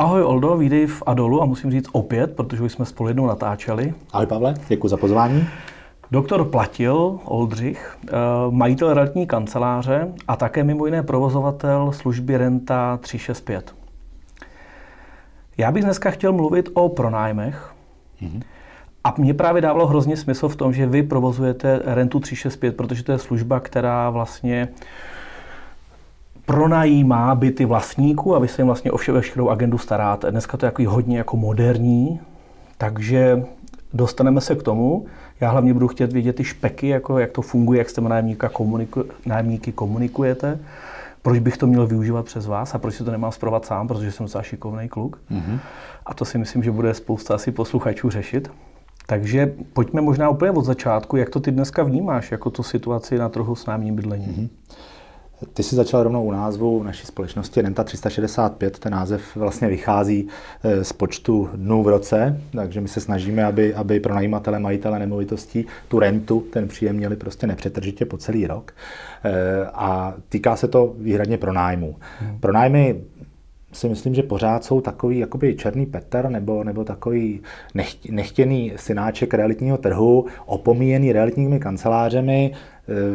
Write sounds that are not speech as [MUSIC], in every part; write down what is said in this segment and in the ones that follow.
Ahoj Oldo, vítej v Adolu a musím říct opět, protože už jsme spolu jednou natáčeli. Ahoj Pavle, děkuji za pozvání. Doktor Platil Oldřich, eh, majitel realitní kanceláře a také mimo jiné provozovatel služby Renta 365. Já bych dneska chtěl mluvit o pronájmech. Mm-hmm. A mě právě dávalo hrozně smysl v tom, že vy provozujete Rentu 365, protože to je služba, která vlastně pronajímá byty vlastníků a vy se jim vlastně o veškerou agendu staráte. Dneska to je jako hodně jako moderní, takže dostaneme se k tomu. Já hlavně budu chtět vědět ty špeky, jako jak to funguje, jak s těmi nájemníka komuniku, nájemníky komunikujete, proč bych to měl využívat přes vás a proč si to nemám zprovat sám, protože jsem docela šikovný kluk. Mm-hmm. A to si myslím, že bude spousta asi posluchačů řešit. Takže pojďme možná úplně od začátku, jak to ty dneska vnímáš, jako tu situaci na trhu s nájemním bydlením. Mm-hmm. Ty jsi začal rovnou u názvu naší společnosti Renta 365. Ten název vlastně vychází eh, z počtu dnů v roce, takže my se snažíme, aby, aby pro najímatele, majitele nemovitostí tu rentu, ten příjem měli prostě nepřetržitě po celý rok. Eh, a týká se to výhradně pronájmu. Hmm. Pronájmy si myslím, že pořád jsou takový jakoby černý Petr nebo, nebo takový nechtěný synáček realitního trhu, opomíjený realitními kancelářemi,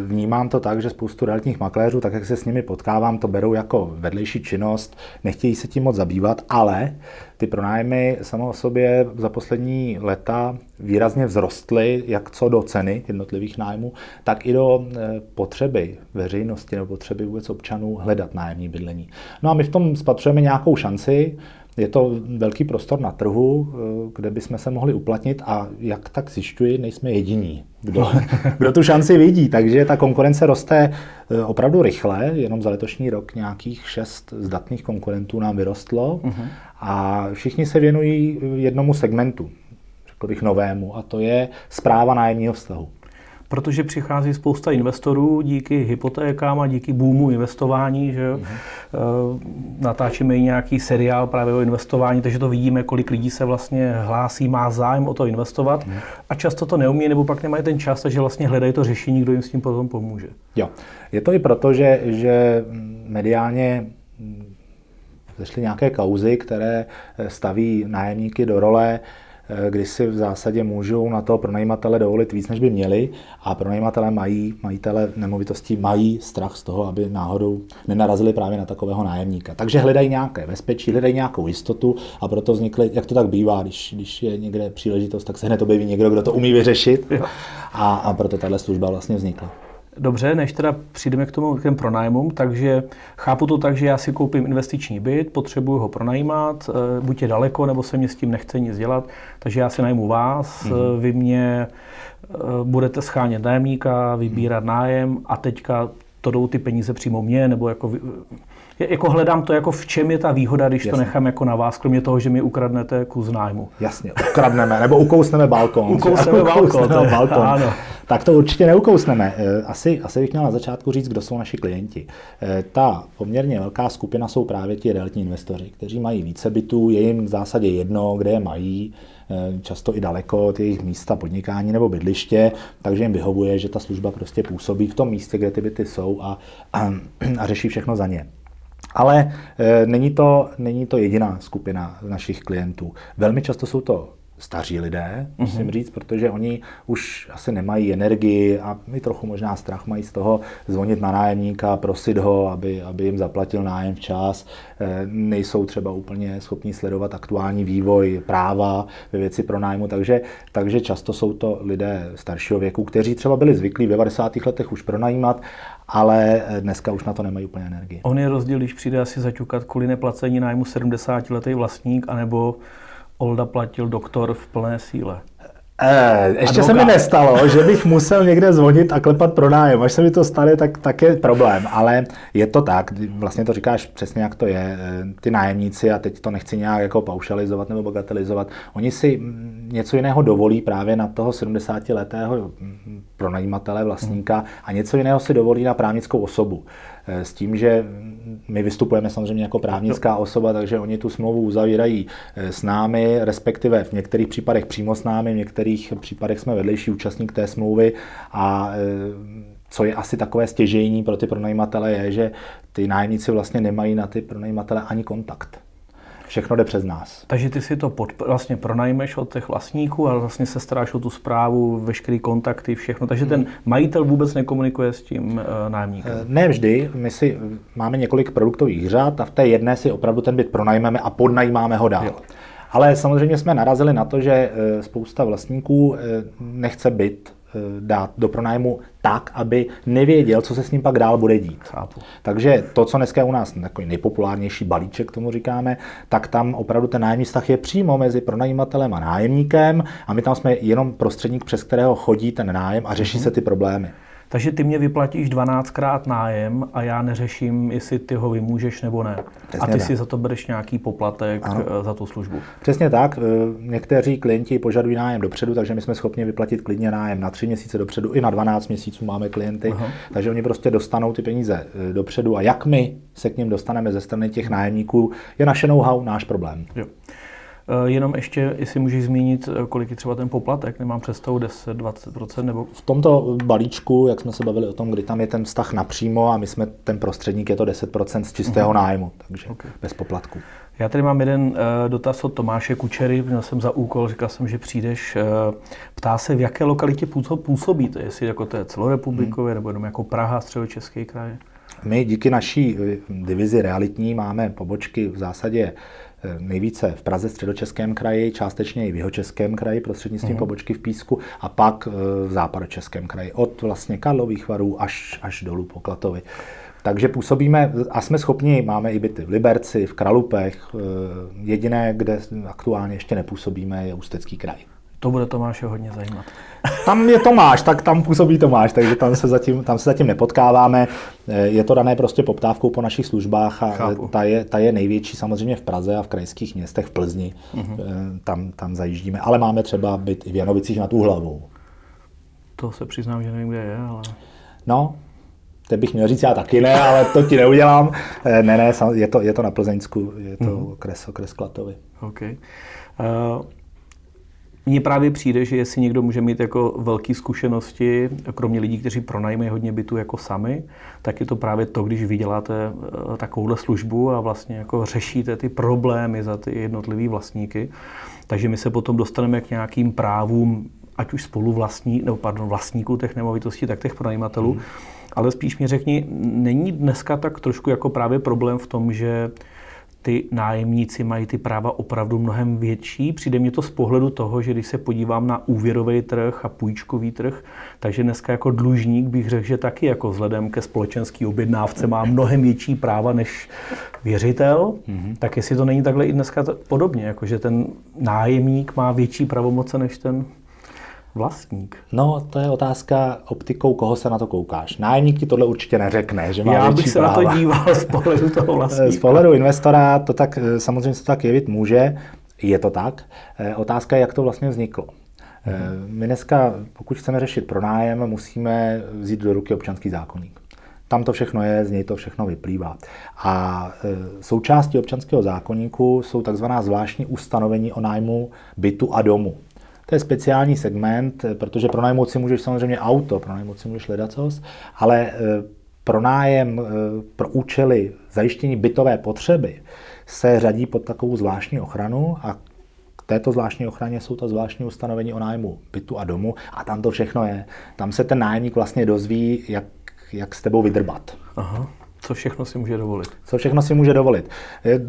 vnímám to tak, že spoustu realitních makléřů, tak jak se s nimi potkávám, to berou jako vedlejší činnost, nechtějí se tím moc zabývat, ale ty pronájmy samo o sobě za poslední leta výrazně vzrostly, jak co do ceny jednotlivých nájmů, tak i do eh, potřeby veřejnosti nebo potřeby vůbec občanů hledat nájemní bydlení. No a my v tom spatřujeme nějakou šanci, je to velký prostor na trhu, eh, kde bychom se mohli uplatnit a jak tak zjišťuji, nejsme jediní, kdo, [LAUGHS] kdo tu šanci vidí. Takže ta konkurence roste eh, opravdu rychle, jenom za letošní rok nějakých šest zdatných konkurentů nám vyrostlo uh-huh. a všichni se věnují jednomu segmentu, řekl bych novému, a to je zpráva nájemního vztahu protože přichází spousta investorů díky hypotékám a díky boomu investování, že mm-hmm. natáčíme i nějaký seriál právě o investování, takže to vidíme, kolik lidí se vlastně hlásí, má zájem o to investovat mm-hmm. a často to neumí nebo pak nemají ten čas, takže vlastně hledají to řešení, kdo jim s tím potom pomůže. Jo, je to i proto, že, že mediálně zešly nějaké kauzy, které staví nájemníky do role kdy si v zásadě můžou na to pronajímatele dovolit víc, než by měli a pronajímatele mají, majitele nemovitostí mají strach z toho, aby náhodou nenarazili právě na takového nájemníka. Takže hledají nějaké bezpečí, hledají nějakou jistotu a proto vznikly, jak to tak bývá, když, když je někde příležitost, tak se hned objeví někdo, kdo to umí vyřešit a, a proto tahle služba vlastně vznikla. Dobře, než teda přijdeme k tomu k těm pronájmům, takže chápu to tak, že já si koupím investiční byt, potřebuju ho pronajímat, eh, buď je daleko, nebo se mě s tím nechce nic dělat, takže já si najmu vás, mm-hmm. vy mě eh, budete schánět nájemníka, vybírat mm-hmm. nájem a teďka to jdou ty peníze přímo mě, nebo jako jako hledám to, jako v čem je ta výhoda, když Jasně. to nechám jako na vás, kromě toho, že mi ukradnete kus nájmu. Jasně, ukradneme, nebo ukousneme balkon. ukousneme [LAUGHS] balkon, balkon. Ano. Tak to určitě neukousneme. Eh, asi, asi bych měl na začátku říct, kdo jsou naši klienti. Eh, ta poměrně velká skupina jsou právě ti realitní investoři, kteří mají více bytů, je jim v zásadě jedno, kde je mají, eh, často i daleko od jejich místa podnikání nebo bydliště, takže jim vyhovuje, že ta služba prostě působí v tom místě, kde ty byty jsou a, a, a řeší všechno za ně. Ale e, není, to, není to jediná skupina našich klientů. Velmi často jsou to staří lidé, musím mm-hmm. říct, protože oni už asi nemají energii a mi trochu možná strach mají z toho zvonit na nájemníka, prosit ho, aby, aby jim zaplatil nájem včas. E, nejsou třeba úplně schopni sledovat aktuální vývoj práva ve věci pronájmu, takže, takže často jsou to lidé staršího věku, kteří třeba byli zvyklí v 90. letech už pronajímat ale dneska už na to nemají úplně energii. On je rozdíl, když přijde asi zaťukat kvůli neplacení nájmu 70-letý vlastník, anebo Olda platil doktor v plné síle. Eh, ještě se mi nestalo, že bych musel někde zvonit a klepat pronájem. Až se mi to stane, tak, tak je problém. Ale je to tak, vlastně to říkáš přesně, jak to je. Eh, ty nájemníci, a teď to nechci nějak jako paušalizovat nebo bagatelizovat, oni si něco jiného dovolí právě na toho 70-letého pronajímatele, vlastníka a něco jiného si dovolí na právnickou osobu. Eh, s tím, že my vystupujeme samozřejmě jako právnická osoba, takže oni tu smlouvu uzavírají eh, s námi, respektive v některých případech přímo s námi, v některých případech jsme vedlejší účastník té smlouvy a eh, co je asi takové stěžejní pro ty pronajímatele, je, že ty nájemníci vlastně nemají na ty pronajímatele ani kontakt. Všechno jde přes nás. Takže ty si to pod, vlastně pronajmeš od těch vlastníků, ale vlastně se staráš o tu zprávu, veškeré kontakty, všechno. Takže ten majitel vůbec nekomunikuje s tím uh, nájemníkem. Ne vždy. My si máme několik produktových řad a v té jedné si opravdu ten byt pronajmeme a podnajímáme ho dál. Jo. Ale samozřejmě jsme narazili na to, že spousta vlastníků nechce byt Eh, dát do pronájmu tak, aby nevěděl, co se s ním pak dál bude dít. Chápu. Takže to, co dneska je u nás takový nejpopulárnější balíček, tomu říkáme, tak tam opravdu ten nájemní vztah je přímo mezi pronajímatelem a nájemníkem a my tam jsme jenom prostředník, přes kterého chodí ten nájem a řeší mm-hmm. se ty problémy. Takže ty mě vyplatíš 12krát nájem a já neřeším, jestli ty ho vymůžeš nebo ne. Přesně a ty tak. si za to bereš nějaký poplatek ano. Eh, za tu službu. Přesně tak. Eh, někteří klienti požadují nájem dopředu, takže my jsme schopni vyplatit klidně nájem na 3 měsíce dopředu, i na 12 měsíců máme klienty. Aha. Takže oni prostě dostanou ty peníze eh, dopředu a jak my se k ním dostaneme ze strany těch nájemníků, je naše know-how náš problém. Jo. Eh, jenom ještě, jestli můžeš zmínit, eh, kolik je třeba ten poplatek, nemám představu 10-20%? Nebo... V tomto balíčku, jak jsme se bavili o tom, kdy tam je ten vztah napřímo a my jsme ten prostředník, je to 10% z čistého uh-huh. nájmu, takže okay. bez poplatku. Já tady mám jeden uh, dotaz od Tomáše Kučery, měl jsem za úkol, říkal jsem, že přijdeš. Uh, ptá se, v jaké lokalitě působíte, jestli jako to je celorepublikově, hmm. nebo jenom jako Praha, středočeský kraj? My díky naší divizi realitní máme pobočky v zásadě Eh, nejvíce v Praze, středočeském kraji, částečně i v jihočeském kraji prostřednictvím uh-huh. pobočky v Písku a pak eh, v západočeském kraji, od vlastně Karlových varů až, až dolů po Klatovi. Takže působíme a jsme schopni, máme i byty v Liberci, v Kralupech. Eh, jediné, kde aktuálně ještě nepůsobíme, je Ústecký kraj. To bude Tomáše hodně zajímat. Tam je Tomáš, tak tam působí Tomáš, takže tam se zatím, tam se zatím nepotkáváme. Je to dané prostě poptávkou po našich službách a ta je, ta je největší samozřejmě v Praze a v krajských městech v Plzni. Uh-huh. Tam, tam zajíždíme, ale máme třeba byt i v Janovicích na tu hlavu. To se přiznám, že nevím, kde je, ale... No, to bych měl říct, já taky ne, ale to ti neudělám. Eh, ne, ne, je to, je to na Plzeňsku, je to uh-huh. okres, okres Klatovy. Okay. Uh, mně právě přijde, že jestli někdo může mít jako velké zkušenosti, kromě lidí, kteří pronajímají hodně bytu jako sami, tak je to právě to, když vyděláte eh, takovouhle službu a vlastně jako řešíte ty problémy za ty jednotlivý vlastníky. Takže my se potom dostaneme k nějakým právům, ať už spoluvlastní, nebo pardon, vlastníků těch nemovitostí, tak těch pronajímatelů. Hmm. Ale spíš mi řekni, není dneska tak trošku jako právě problém v tom, že ty nájemníci mají ty práva opravdu mnohem větší. Přijde mě to z pohledu toho, že když se podívám na úvěrový trh a půjčkový trh, takže dneska jako dlužník bych řekl, že taky jako vzhledem ke společenské objednávce má mnohem větší práva než věřitel. Mm-hmm. Tak jestli to není takhle i dneska podobně, jako že ten nájemník má větší pravomoce než ten vlastník? No, to je otázka optikou, koho se na to koukáš. Nájemník ti tohle určitě neřekne, že má Já bych se práva. na to díval z pohledu toho [LAUGHS] vlastníka. Z pohledu investora to tak eh, samozřejmě se to tak jevit může, je to tak. Eh, otázka je, jak to vlastně vzniklo. Hmm. My dneska, pokud chceme řešit pronájem, musíme vzít do ruky občanský zákonník. Tam to všechno je, z něj to všechno vyplývá. A součástí občanského zákonníku jsou takzvaná zvláštní ustanovení o nájmu bytu a domu. To je speciální segment, protože pronajmout si můžeš samozřejmě auto, pronajmout si můžeš ledacos, ale eh, pronájem eh, pro účely zajištění bytové potřeby se řadí pod takovou zvláštní ochranu a k této zvláštní ochraně jsou to zvláštní ustanovení o nájmu bytu a domu a tam to všechno je. Tam se ten nájemník vlastně dozví, jak, jak s tebou vydrbat. Aha. Co všechno si může dovolit? Co všechno si může dovolit.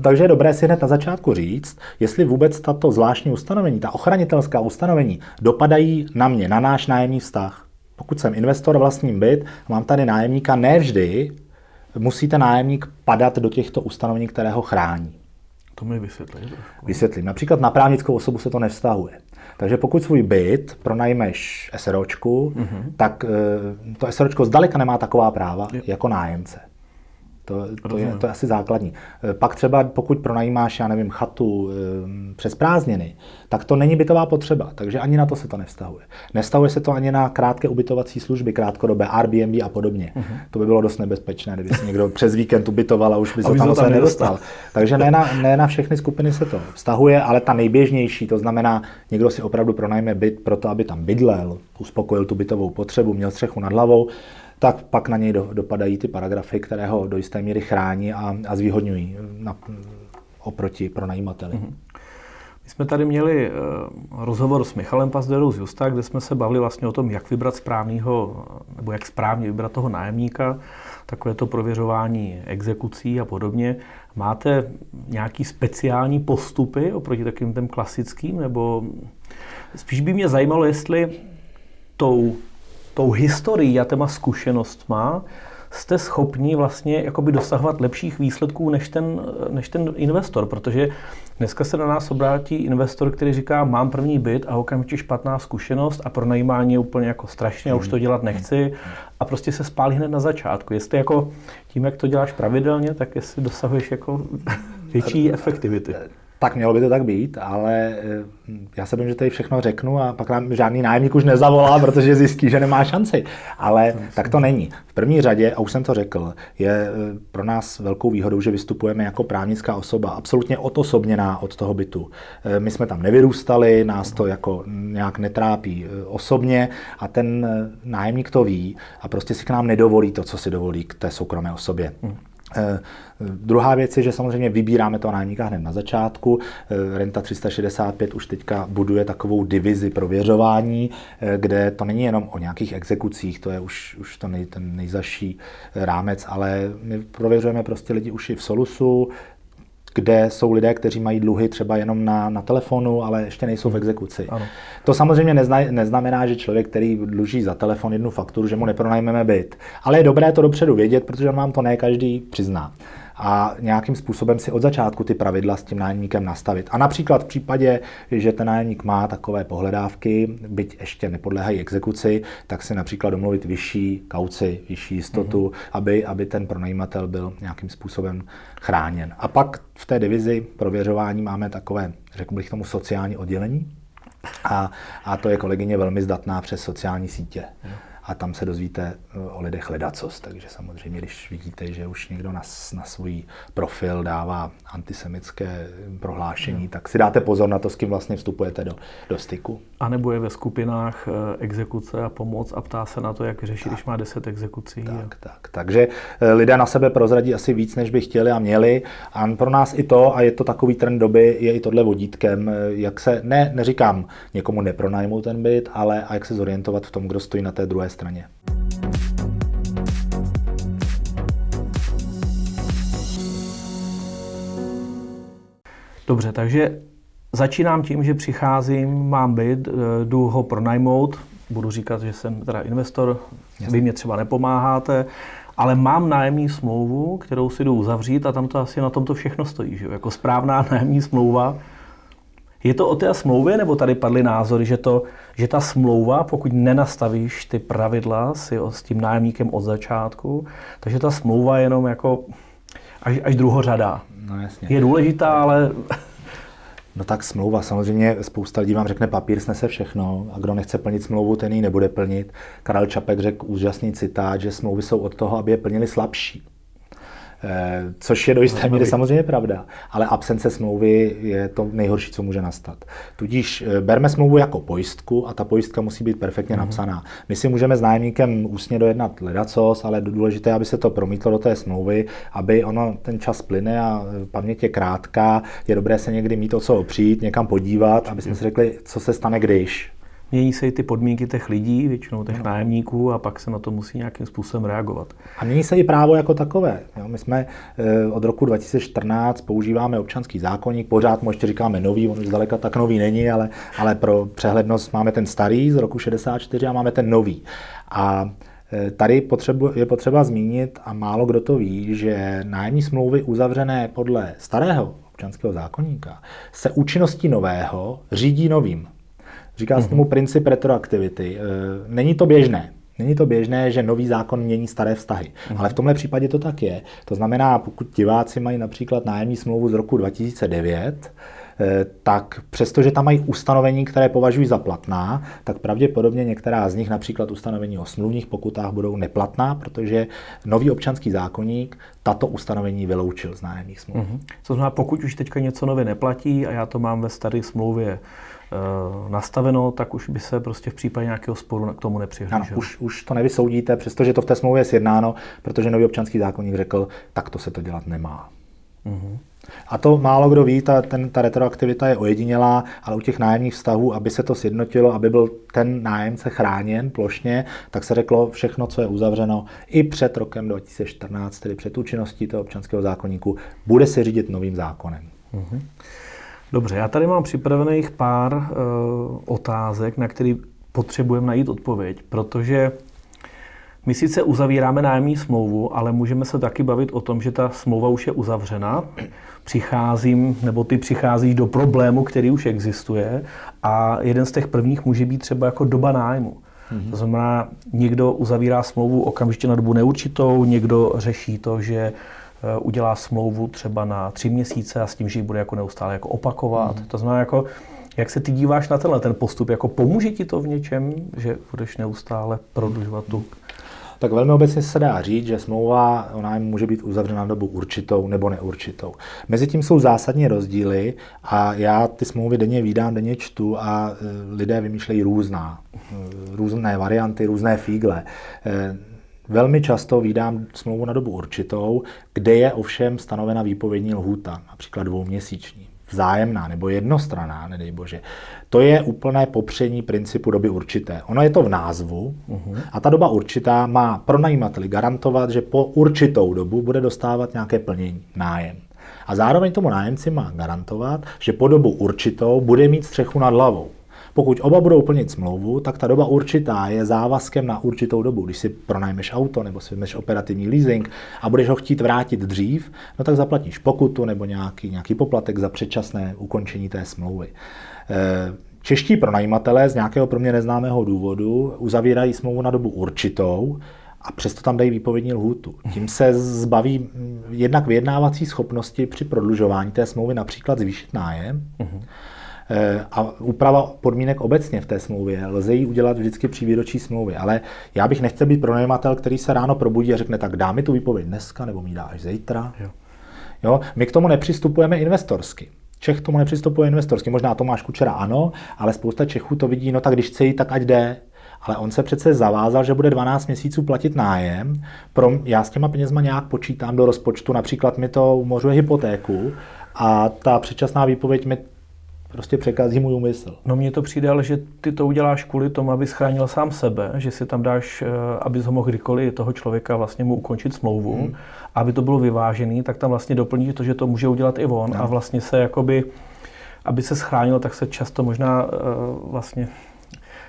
Takže je dobré si hned na začátku říct, jestli vůbec tato zvláštní ustanovení, ta ochranitelská ustanovení, dopadají na mě, na náš nájemní vztah. Pokud jsem investor vlastním byt a mám tady nájemníka, nevždy musí ten nájemník padat do těchto ustanovení, které ho chrání. To mi vysvětlí. Vysvětlím. Například na právnickou osobu se to nevztahuje. Takže pokud svůj byt pronajmeš SROčku, mm-hmm. tak eh, to SROčko zdaleka nemá taková práva jo. jako nájemce. To, to, je, to je asi základní. Eh, pak třeba pokud pronajímáš, já nevím, chatu e, přes prázdniny, tak to není bytová potřeba, takže ani na to se to nevztahuje. Nevztahuje se to ani na krátké ubytovací služby, krátkodobé Airbnb a podobně. Uh-huh. To by bylo dost nebezpečné, kdyby se někdo přes víkend ubytoval a už by se tam, tam nedostal. Takže ne na, ne na všechny skupiny se to vztahuje, ale ta nejběžnější, to znamená, někdo si opravdu pronajme byt proto, aby tam bydlel, uspokojil tu bytovou potřebu, měl střechu nad hlavou, tak pak na něj do, dopadají ty paragrafy, které ho do jisté míry chrání a, a zvýhodňují na, oproti pronajímateli. Mm-hmm. My jsme tady měli rozhovor s Michalem Pazderou z Justa, kde jsme se bavili vlastně o tom, jak vybrat správného, nebo jak správně vybrat toho nájemníka, takové to prověřování exekucí a podobně. Máte nějaký speciální postupy oproti takovým těm klasickým, nebo spíš by mě zajímalo, jestli tou, tou historií a těma zkušenostma jste schopni vlastně jakoby dosahovat lepších výsledků než ten, než ten investor, protože dneska se na nás obrátí investor, který říká, mám první byt a okamžitě špatná zkušenost a pronajímání je úplně jako strašně, a už to dělat nechci a prostě se spálí hned na začátku. Jestli jako tím, jak to děláš pravidelně, tak jestli dosahuješ jako větší efektivity. Tak mělo by to tak být, ale eh, já se bojím, že tady všechno řeknu a pak nám žádný nájemník už nezavolá, protože zjistí, že nemá šanci. Ale tak to není. V první řadě, a už jsem to řekl, je eh, pro nás velkou výhodou, že vystupujeme jako právnická osoba, absolutně odosobněná od toho bytu. Eh, my jsme tam nevyrůstali, nás to jako nějak netrápí osobně a ten nájemník to ví a prostě si k nám nedovolí to, co si dovolí k té soukromé osobě. Eh, druhá věc je, že samozřejmě vybíráme toho nájemníka hned na začátku. Eh, Renta 365 už teďka buduje takovou divizi prověřování, eh, kde to není jenom o nějakých exekucích, to je už, už to nej, ten nejzaší rámec, ale my prověřujeme prostě lidi už i v Solusu, kde jsou lidé, kteří mají dluhy třeba jenom na, na telefonu, ale ještě nejsou v hmm. exekuci. Ano. To samozřejmě nezna, neznamená, že člověk, který dluží za telefon jednu fakturu, že mu nepronajmeme byt. Ale je dobré to dopředu vědět, protože on vám to ne každý přizná a nějakým způsobem si od začátku ty pravidla s tím nájemníkem nastavit. A například v případě, že ten nájemník má takové pohledávky, byť ještě nepodléhají exekuci, tak si například domluvit vyšší kauci, vyšší jistotu, mm-hmm. aby, aby ten pronajímatel byl nějakým způsobem chráněn. A pak v té divizi prověřování máme takové, řekl bych tomu, sociální oddělení. A, a to je kolegyně velmi zdatná přes sociální sítě. Mm a tam se dozvíte eh, o lidech ledacos. Takže samozřejmě, když vidíte, že už někdo na, na svůj profil dává antisemické prohlášení, no. tak si dáte pozor na to, s kým vlastně vstupujete do, do styku. A nebo je ve skupinách eh, exekuce a pomoc a ptá se na to, jak řešit, když má 10 exekucí. Tak, a... tak. Takže eh, lidé na sebe prozradí asi víc, než by chtěli a měli. A pro nás i to, a je to takový trend doby, je i tohle vodítkem, jak se, ne, neříkám někomu nepronajmout ten byt, ale a jak se zorientovat v tom, kdo stojí na té druhé straně. Dobře, takže začínám tím, že přicházím, mám byt, eh, jdu ho pronajmout, budu říkat, že jsem teda investor, Jasně. vy mě třeba nepomáháte, ale mám nájemní smlouvu, kterou si jdu uzavřít a tam to asi na tomto všechno stojí. Že? Jako správná [LAUGHS] nájemní smlouva je to o té smlouvě, nebo tady padly názory, že, to, že ta smlouva, pokud nenastavíš ty pravidla si s tím nájemníkem od začátku, takže ta smlouva je jenom jako až, až druhořada. No jasně. Je důležitá, ale... No tak smlouva, samozřejmě spousta lidí vám řekne, papír snese všechno a kdo nechce plnit smlouvu, ten ji nebude plnit. Karel Čapek řekl úžasný citát, že smlouvy jsou od toho, aby je plnili slabší. Eh, což je do jisté míry samozřejmě pravda, ale absence smlouvy je to nejhorší, co může nastat. Tudíž eh, berme smlouvu jako pojistku a ta pojistka musí být perfektně mm-hmm. napsaná. My si můžeme s nájemníkem ústně dojednat ledacos, ale důležité, aby se to promítlo do té smlouvy, aby ono ten čas plyne a eh, paměť je krátká, je dobré se někdy mít o co opřít, někam podívat, aby jsme si řekli, co se stane, když mění se i ty podmínky těch lidí, většinou těch no. nájemníků a pak se na to musí nějakým způsobem reagovat. A mění se i právo jako takové. Jo, my jsme e, od roku 2014 používáme občanský zákonník, pořád mu ještě říkáme nový, on už zdaleka tak nový není, ale, ale pro přehlednost máme ten starý z roku 64 a máme ten nový. A eh, Tady potřebu, je potřeba zmínit, a málo kdo to ví, že nájemní smlouvy uzavřené podle starého občanského zákonníka se účinností nového řídí novým. Říká se tomu mhm. princip retroaktivity. E, není to běžné. Není to běžné, že nový zákon mění staré vztahy. Mm. Ale v tomhle případě to tak je. To znamená, pokud diváci mají například nájemní smlouvu z roku 2009, e, tak přestože tam mají ustanovení, které považují za platná, tak pravděpodobně některá z nich, například ustanovení o smluvních pokutách, budou neplatná, protože nový občanský zákonník tato ustanovení vyloučil z nájemních smluv. Mm-hmm. To znamená, pokud už teďka něco nově neplatí a já to mám ve staré smlouvě Eh, nastaveno, tak už by se prostě v případě nějakého sporu k tomu nepřihlíželo. Ano, už, už to nevysoudíte, přestože to v té smlouvě je sjednáno, protože nový občanský zákonník řekl, tak to se to dělat nemá. Uh-huh. A to málo kdo ví, ta, ten, ta retroaktivita je ojedinělá, ale u těch nájemních vztahů, aby se to sjednotilo, aby byl ten nájemce chráněn plošně, tak se řeklo všechno, co je uzavřeno i před rokem 2014, tedy před účinností toho občanského zákonníku, bude se řídit novým zákonem. Mm-hmm. Dobře, já tady mám připravených pár uh, otázek, na které potřebujeme najít odpověď, protože my sice uzavíráme nájemní smlouvu, ale můžeme se taky bavit o tom, že ta smlouva už je uzavřena. Přicházím, nebo ty přicházíš do problému, který už existuje a jeden z těch prvních může být třeba jako doba nájmu. Mm-hmm. To znamená, někdo uzavírá smlouvu okamžitě na dobu neurčitou, někdo řeší to, že udělá smlouvu třeba na tři měsíce a s tím, že ji bude jako neustále jako opakovat. Mm-hmm. To znamená, jako, jak se ty díváš na tenhle ten postup? Jako pomůže ti to v něčem, že budeš neustále prodlužovat tu tak velmi obecně se dá říct, že smlouva o nájmu může být uzavřena na dobu určitou nebo neurčitou. Mezitím jsou zásadní rozdíly a já ty smlouvy denně vídám, denně čtu a e, lidé vymýšlejí různá, e, různé varianty, různé fígle. Velmi často vídám smlouvu na dobu určitou, kde je ovšem stanovena výpovědní lhůta, například dvouměsíční vzájemná nebo jednostraná, nedej bože. To je úplné popření principu doby určité. Ono je to v názvu uh-huh. a ta doba určitá má pronajímateli garantovat, že po určitou dobu bude dostávat nějaké plnění, nájem. A zároveň tomu nájemci má garantovat, že po dobu určitou bude mít střechu nad hlavou. Pokud oba budou plnit smlouvu, tak ta doba určitá je závazkem na určitou dobu. Když si pronajmeš auto nebo si vezmeš operativní leasing a budeš ho chtít vrátit dřív, no tak zaplatíš pokutu nebo nějaký, nějaký poplatek za předčasné ukončení té smlouvy. Eh, čeští pronajímatelé z nějakého pro mě neznámého důvodu uzavírají smlouvu na dobu určitou, a přesto tam dají výpovědní lhůtu. Tím se zbaví mm, jednak vyjednávací schopnosti při prodlužování té smlouvy, například zvýšit nájem. Uh-huh. Eh, a úprava podmínek obecně v té smlouvě. Lze ji udělat vždycky při výročí smlouvy, ale já bych nechtěl být pronajímatel, který se ráno probudí a řekne, tak dá mi tu výpověď dneska nebo mi dáš zítra. Jo. Jo? My k tomu nepřistupujeme investorsky. Čech k tomu nepřistupuje investorsky. Možná Tomáš Kučera ano, ale spousta Čechů to vidí, no tak když chce jít, tak ať jde. Ale on se přece zavázal, že bude 12 měsíců platit nájem. Pro, já s těma penězma nějak počítám do rozpočtu, například mi to umožňuje hypotéku a ta předčasná výpověď mi prostě překazí můj úmysl. No mně to přijde, ale že ty to uděláš kvůli tomu, aby schránil sám sebe, že si tam dáš, eh, aby ho mohl kdykoliv toho člověka vlastně mu ukončit smlouvu, hmm. aby to bylo vyvážený, tak tam vlastně doplní to, že to může udělat i on no. a vlastně se jakoby, aby se schránil, tak se často možná uh, vlastně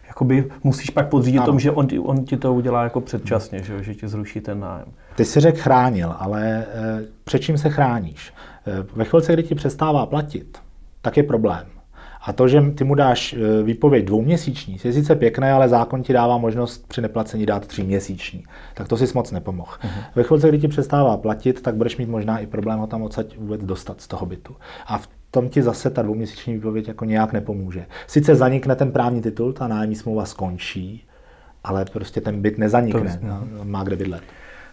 jakoby musíš pak podřídit tomu, že on, on ti to udělá jako předčasně, že, že ti zruší ten nájem. Ty si řekl chránil, ale e, před čím se chráníš? Ve chvilce, kdy ti přestává platit, tak je problém. A to, že ty mu dáš e, výpověď dvouměsíční, je sice pěkné, ale zákon ti dává možnost při neplacení dát tříměsíční. Tak to si moc nepomohl. Uh-huh. Ve chvilce, kdy ti přestává platit, tak budeš mít možná i problém ho tam odsaď vůbec dostat z toho bytu. A v tom ti zase ta dvouměsíční výpověď jako nějak nepomůže. Sice zanikne ten právní titul, ta nájemní smlouva skončí, ale prostě ten byt nezanikne, to, má kde bydlet.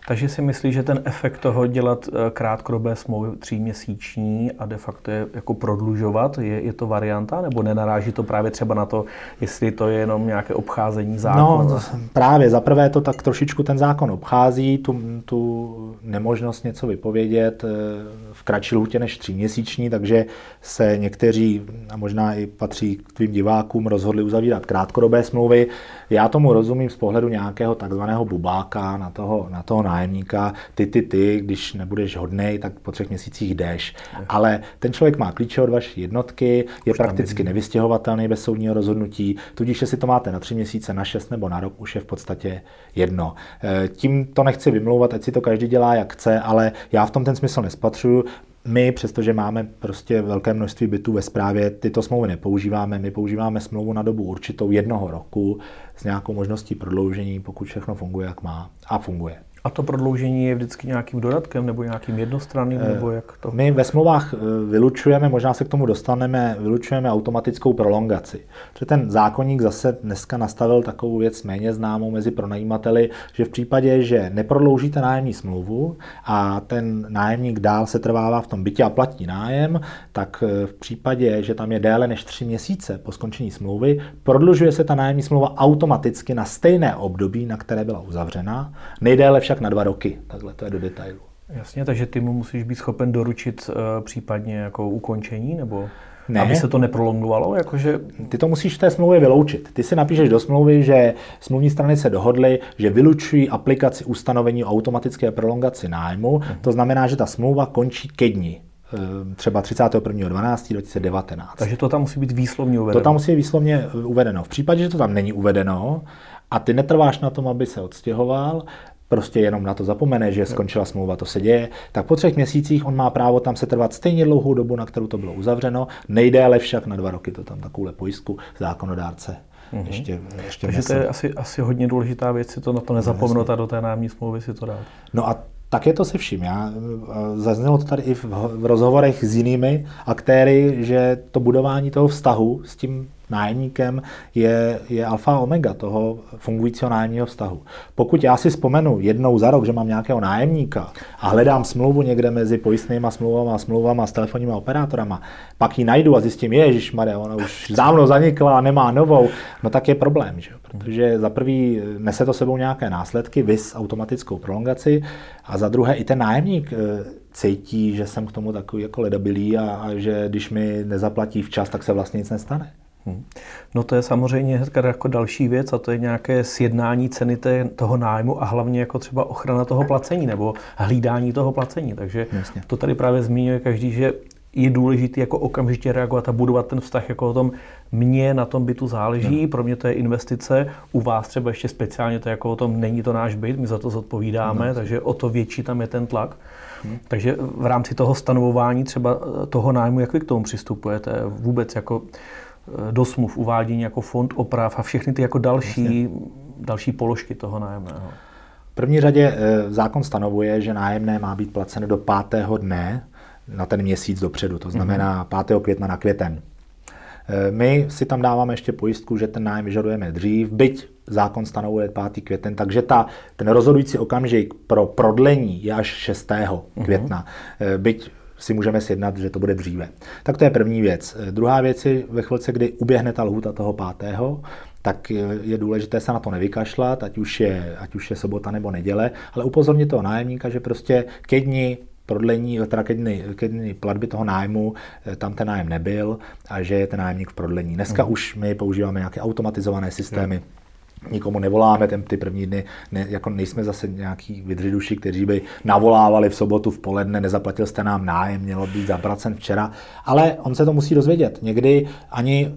Takže si myslí, že ten efekt toho dělat eh, krátkodobé smlouvy tříměsíční a de facto je jako prodlužovat, je, je to varianta, nebo nenaráží to právě třeba na to, jestli to je jenom nějaké obcházení zákona? No právě, za prvé to tak trošičku ten zákon obchází, tu, tu nemožnost něco vypovědět eh, v kratší lhutě než tříměsíční, takže se někteří, a možná i patří k tvým divákům, rozhodli uzavírat krátkodobé smlouvy. Já tomu rozumím z pohledu nějakého takzvaného bubáka na toho, na toho nájemníka, ty, ty, ty, když nebudeš hodnej, tak po třech měsících jdeš. Ale ten člověk má klíče od vaší jednotky, je už prakticky nevystěhovatelný bez soudního rozhodnutí, tudíž jestli to máte na tři měsíce, na šest nebo na rok, už je v podstatě jedno. E, tím to nechci vymlouvat, ať si to každý dělá, jak chce, ale já v tom ten smysl nespatřuju. My, přestože máme prostě velké množství bytů ve správě, tyto smlouvy nepoužíváme. My používáme smlouvu na dobu určitou jednoho roku s nějakou možností prodloužení, pokud všechno funguje, jak má. A funguje. A to prodloužení je vždycky nějakým dodatkem nebo nějakým jednostranným, eh, nebo jak to? My ve smlouvách eh, vylučujeme, možná se k tomu dostaneme, vylučujeme automatickou prolongaci. Protože ten zákonník zase dneska nastavil takovou věc méně známou mezi pronajímateli, že v případě, že neprodloužíte nájemní smlouvu a ten nájemník dál se trvává v tom bytě a platí nájem, tak eh, v případě, že tam je déle než tři měsíce po skončení smlouvy, prodlužuje se ta nájemní smlouva automaticky na stejné období, na které byla uzavřena, nejdéle však však na dva roky. Takhle to je do detailu. Jasně, takže ty mu musíš být schopen doručit uh, případně jako ukončení, nebo ne. aby se to neprolongovalo? Jakože... Ty to musíš v té smlouvě vyloučit. Ty si napíšeš do smlouvy, že smluvní strany se dohodly, že vylučují aplikaci ustanovení o automatické prolongaci nájmu. Hmm. To znamená, že ta smlouva končí ke dni eh, třeba 31.12.2019. Takže to tam musí být výslovně uvedeno. To tam musí být výslovně uvedeno. V případě, že to tam není uvedeno a ty netrváš na tom, aby se odstěhoval, prostě jenom na to zapomene, že skončila smlouva, to se děje, tak po třech měsících on má právo tam se trvat stejně dlouhou dobu, na kterou to bylo uzavřeno, nejdéle však na dva roky, to tam takovou pojistku zákonodárce Mm-hmm. Ještě, ještě Takže to je asi, asi hodně důležitá věc, si to na to nezapomenout a do té nájemní smlouvy si to dát. No a tak je to se vším. Já, zaznělo to tady i v, v rozhovorech s jinými aktéry, že to budování toho vztahu s tím nájemníkem je, je alfa a omega toho fungujícího nájemního vztahu. Pokud já si vzpomenu jednou za rok, že mám nějakého nájemníka a hledám smlouvu někde mezi pojistnými smlouvami a smlouvama s telefonními operátorama, pak ji najdu a zjistím, že Maria, ona už dávno zanikla a nemá novou, no tak je problém, že? protože za prvý nese to sebou nějaké následky, vys automatickou prolongaci a za druhé i ten nájemník eh, cítí, že jsem k tomu takový jako ledabilý a, a že když mi nezaplatí včas, tak se vlastně nic nestane. Hmm. No to je samozřejmě jako další věc a to je nějaké sjednání ceny té, toho nájmu a hlavně jako třeba ochrana toho placení nebo hlídání toho placení. Takže Jasně. to tady právě zmiňuje každý, že je důležité jako okamžitě reagovat a budovat ten vztah jako o tom, mně na tom bytu záleží, no. pro mě to je investice, u vás třeba ještě speciálně to jako o tom, není to náš byt, my za to zodpovídáme, no. takže o to větší tam je ten tlak. Hmm. Takže v rámci toho stanovování třeba toho nájmu, jak vy k tomu přistupujete vůbec jako Eh, do smluv uvádění jako fond oprav a všechny ty jako další, další položky toho nájemného. V první řadě eh, zákon stanovuje, že nájemné má být placeno do pátého dne na ten měsíc dopředu, to znamená 5. Mhm. května na květen. Eh, my si tam dáváme ještě pojistku, že ten nájem vyžadujeme dřív, byť zákon stanovuje 5. květen, takže ta, ten rozhodující okamžik pro prodlení je až 6. Mhm. května. Byť si můžeme sjednat, že to bude dříve. Tak to je první věc. Druhá věc je ve chvilce, kdy uběhne ta lhůta toho pátého, tak je důležité se na to nevykašlat, ať už je, ať už je sobota nebo neděle, ale upozornit toho nájemníka, že prostě ke dni prodlení, teda ke dny, ke dny platby toho nájmu, eh, tam ten nájem nebyl a že je ten nájemník v prodlení. Dneska mm. už my používáme nějaké automatizované systémy, mm nikomu nevoláme ten, ty první dny, ne, jako nejsme zase nějaký vydřiduši, kteří by navolávali v sobotu v poledne, nezaplatil jste nám nájem, mělo být zaplacen včera, ale on se to musí dozvědět. Někdy ani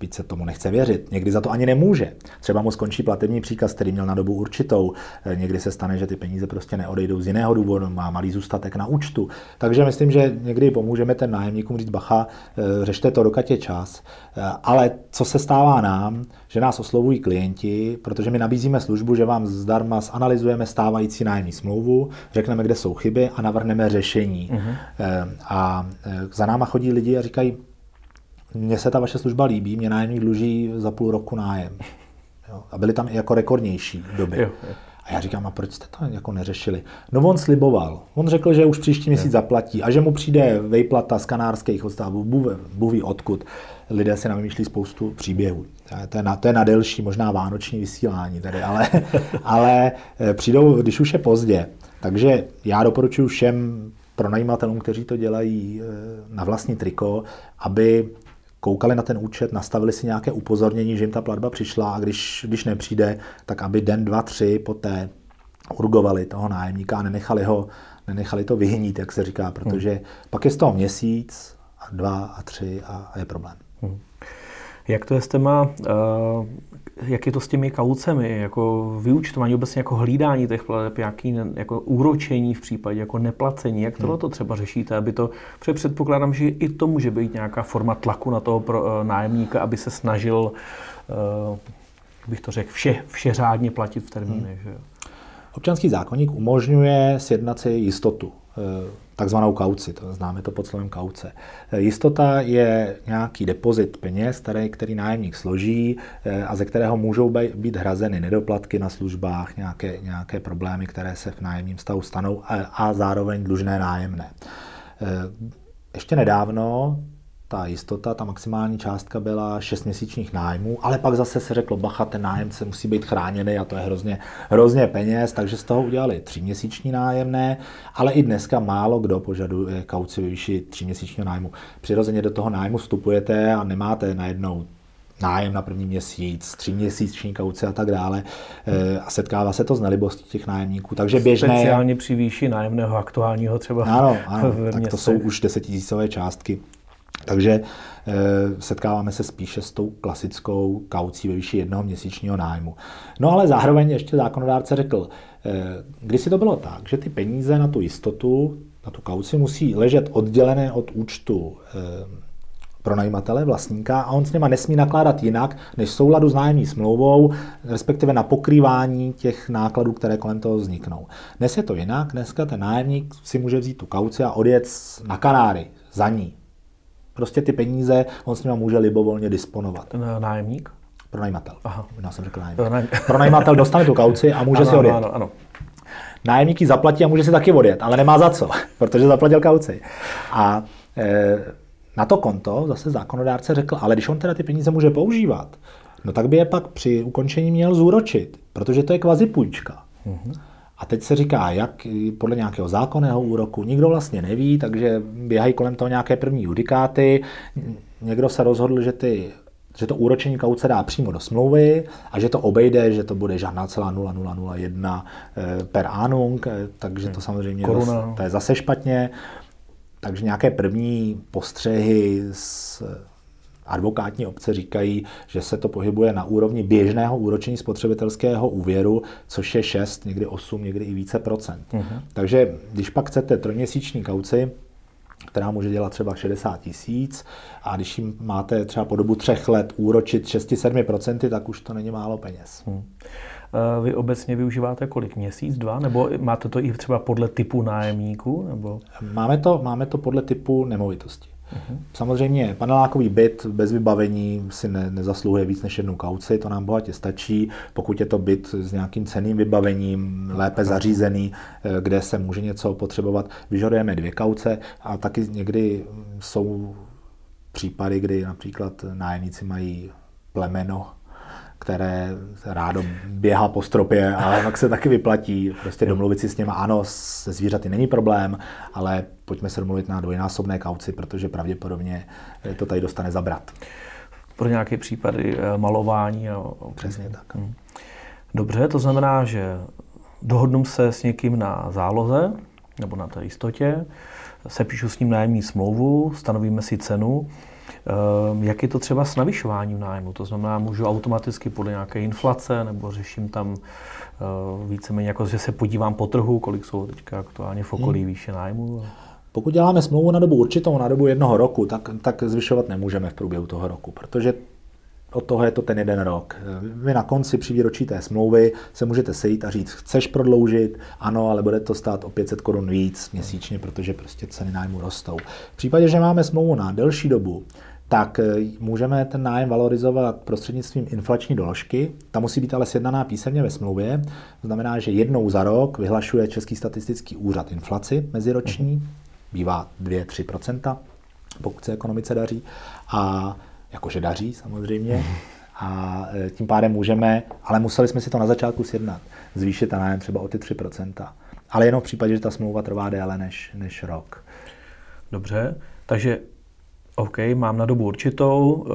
byť se tomu nechce věřit. Někdy za to ani nemůže. Třeba mu skončí platební příkaz, který měl na dobu určitou. Eh, někdy se stane, že ty peníze prostě neodejdou z jiného důvodu, má malý zůstatek na účtu. Takže myslím, že někdy pomůžeme ten nájemníkům říct, bacha, eh, řešte to, dokud je čas. Eh, ale co se stává nám, že nás oslovují klienti, protože my nabízíme službu, že vám zdarma zanalizujeme stávající nájemní smlouvu, řekneme, kde jsou chyby a navrhneme řešení. Uh-huh. A za náma chodí lidi a říkají, mně se ta vaše služba líbí, mě nájemník dluží za půl roku nájem. Jo? A byly tam i jako rekordnější doby. Jo, jo. A já říkám, a proč jste to jako neřešili? No on sliboval. On řekl, že už příští měsíc zaplatí a že mu přijde vejplata z kanárských odstavů, buví odkud. Lidé si namýšlí spoustu příběhů. To je, na, to je na delší, možná vánoční vysílání tady, ale, [LAUGHS] ale eh, přijdou, když už je pozdě. Takže já doporučuji všem pronajímatelům, kteří to dělají eh, na vlastní triko, aby koukali na ten účet, nastavili si nějaké upozornění, že jim ta platba přišla a když, když nepřijde, tak aby den, dva, tři poté urgovali toho nájemníka a nenechali, ho, nenechali to vyhnít, jak se říká, protože hmm. pak je z toho měsíc, a dva a tři a, a je problém. Hmm. Jak to je s těma, uh, jak je to s těmi kaucemi, jako vyučtování, obecně jako hlídání těch plateb, jaký jako úročení v případě jako neplacení, jak tohle hmm. to třeba řešíte, aby to, protože předpokládám, že i to může být nějaká forma tlaku na toho pro, uh, nájemníka, aby se snažil, uh, bych to řekl, vše, vše řádně platit v termínech. Hmm. Že? Občanský zákonník umožňuje sjednat si jistotu takzvanou kauci, to známe to pod slovem kauce. Eh, jistota je nějaký depozit peněz, který, který nájemník složí eh, a ze kterého můžou být hrazeny nedoplatky na službách, nějaké, nějaké problémy, které se v nájemním stavu stanou a, a zároveň dlužné nájemné. Eh, ještě nedávno ta jistota, ta maximální částka byla 6 měsíčních nájmů, ale pak zase se řeklo, bacha, ten nájemce musí být chráněný a to je hrozně, hrozně peněz, takže z toho udělali 3 měsíční nájemné, ale i dneska málo kdo požaduje kauci ve výši 3 měsíčního nájmu. Přirozeně do toho nájmu vstupujete a nemáte najednou nájem na první měsíc, tři měsíční kauce a tak dále. Eh, a setkává se to s nelibostí těch nájemníků. Takže běžné... Speciálně při výši nájemného aktuálního třeba Ano, [LAUGHS] ano tak to jsou už desetitisícové částky. Takže e, setkáváme se spíše s tou klasickou kaucí ve výši jednoho měsíčního nájmu. No ale zároveň ještě zákonodárce řekl, e, když si to bylo tak, že ty peníze na tu jistotu, na tu kauci musí ležet oddělené od účtu e, pronajímatele, vlastníka a on s něma nesmí nakládat jinak, než souladu s nájemní smlouvou, respektive na pokrývání těch nákladů, které kolem toho vzniknou. Dnes je to jinak, dneska ten nájemník si může vzít tu kauci a odjet na Kanáry za ní. Prostě ty peníze on s nimi může libovolně disponovat. Ten nájemník? Pronajímatel. Aha. Já jsem řekl nájemník. [LAUGHS] Pronajímatel dostane tu kauci a může ano, si odjet. Ano, ano. Nájemník ji zaplatí a může si taky odjet, ale nemá za co, [LAUGHS] protože zaplatil kauci. A e, na to konto zase zákonodárce řekl, ale když on teda ty peníze může používat, no tak by je pak při ukončení měl zúročit, protože to je kvazi půjčka. Mm-hmm. A teď se říká, jak podle nějakého zákonného úroku, nikdo vlastně neví, takže běhají kolem toho nějaké první judikáty. Někdo se rozhodl, že ty že to úročení kauce dá přímo do smlouvy a že to obejde, že to bude žádná celá 0,001 eh, per annum, eh, takže to samozřejmě Koruna. to je zase špatně. Takže nějaké první postřehy z advokátní obce říkají, že se to pohybuje na úrovni běžného úročení spotřebitelského úvěru, což je 6, někdy 8, někdy i více procent. Uh-huh. Takže když pak chcete trojměsíční kauci, která může dělat třeba 60 tisíc a když jim máte třeba po dobu třech let úročit 6-7%, tak už to není málo peněz. Hmm. Vy obecně využíváte kolik? Měsíc, dva? Nebo máte to i třeba podle typu nájemníků? Nebo? Máme, to, máme to podle typu nemovitosti. Samozřejmě panelákový byt bez vybavení si ne, nezasluhuje víc než jednu kauci, to nám bohatě stačí. Pokud je to byt s nějakým ceným vybavením, lépe zařízený, eh, kde se může něco potřebovat, vyžadujeme dvě kauce a taky někdy jsou případy, kdy například nájemníci mají plemeno, které rádo běhá po stropě a pak se taky vyplatí prostě domluvit si s něma. Ano, se zvířaty není problém, ale pojďme se domluvit na dvojnásobné kauci, protože pravděpodobně to tady dostane zabrat. Pro nějaké případy eh, malování. A... Přesně tak. Hmm. Dobře, to znamená, že dohodnu se s někým na záloze nebo na té jistotě, sepíšu s ním nájemní smlouvu, stanovíme si cenu jak je to třeba s navyšováním nájmu? To znamená, můžu automaticky podle nějaké inflace, nebo řeším tam ehm, víceméně jako, že se podívám po trhu, kolik jsou teďka aktuálně v okolí hmm. výše nájmu? Pokud děláme smlouvu na dobu určitou, na dobu jednoho roku, tak, tak zvyšovat nemůžeme v průběhu toho roku, protože od toho je to ten jeden rok. Vy na konci při výročí té smlouvy se můžete sejít a říct, chceš prodloužit, ano, ale bude to stát o 500 korun víc měsíčně, protože prostě ceny nájmu rostou. V případě, že máme smlouvu na delší dobu, tak eh, můžeme ten nájem valorizovat prostřednictvím inflační doložky. Ta musí být ale sjednaná písemně ve smlouvě. To znamená, že jednou za rok vyhlašuje Český statistický úřad inflaci meziroční, bývá 2-3%, pokud se ekonomice daří. A jakože daří samozřejmě. A eh, tím pádem můžeme, ale museli jsme si to na začátku sjednat, zvýšit ten nájem třeba o ty 3%. Ale jenom v případě, že ta smlouva trvá déle než, než rok. Dobře, takže OK, mám na dobu určitou,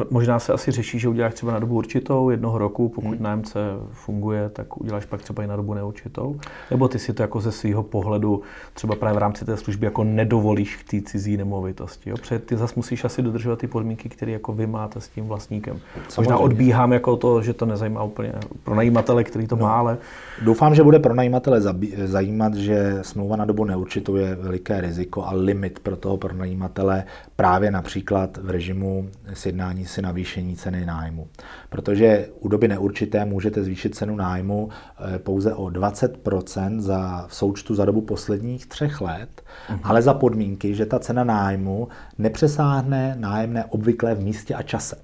eh, možná se asi řeší, že uděláš třeba na dobu určitou, jednoho roku, pokud hmm. nájemce funguje, tak uděláš pak třeba i na dobu neurčitou? Nebo ty si to jako ze svého pohledu třeba právě v rámci té služby jako nedovolíš k té cizí nemovitosti? Jo? Protože ty zase musíš asi dodržovat ty podmínky, které jako vy máte s tím vlastníkem. Samozřejmě. Možná odbíhám jako to, že to nezajímá úplně pro najímatele, který to no. má, ale... Doufám, že bude pro najímatele zajímat, že smlouva na dobu neurčitou je veliké riziko a limit pro toho pronajímatele právě právě například v režimu sjednání si navýšení ceny nájmu. Protože u doby neurčité můžete zvýšit cenu nájmu eh, pouze o 20% za, v součtu za dobu posledních třech let, mhm. ale za podmínky, že ta cena nájmu nepřesáhne nájemné obvyklé v místě a čase.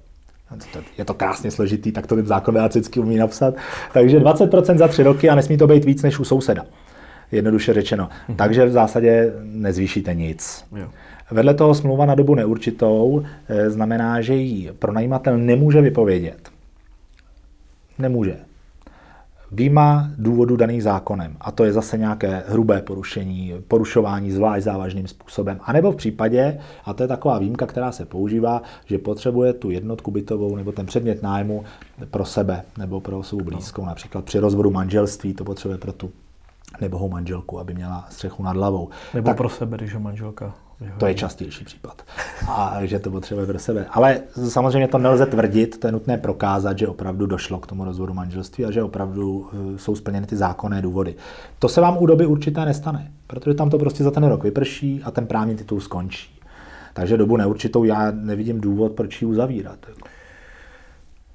Je to krásně složitý, tak to ten zákonodárce vždycky umí napsat. Takže 20% za tři roky a nesmí to být víc než u souseda jednoduše řečeno. Mhm. Takže v zásadě nezvýšíte nic. Jo. Vedle toho smlouva na dobu neurčitou eh, znamená, že ji pronajímatel nemůže vypovědět. Nemůže. Výjima důvodu daných zákonem, a to je zase nějaké hrubé porušení, porušování zvlášť závažným způsobem. A nebo v případě, a to je taková výjimka, která se používá, že potřebuje tu jednotku bytovou nebo ten předmět nájmu pro sebe nebo pro osobu blízkou, například při rozvodu manželství to potřebuje pro tu nebo manželku, aby měla střechu nad hlavou. Nebo tak, pro sebe, když je manželka. To je častější případ. A že to potřebuje pro sebe. Ale samozřejmě to nelze tvrdit, to je nutné prokázat, že opravdu došlo k tomu rozvodu manželství a že opravdu eh, jsou splněny ty zákonné důvody. To se vám u doby určité nestane, protože tam to prostě za ten rok vyprší a ten právní titul skončí. Takže dobu neurčitou já nevidím důvod, proč ji uzavírat.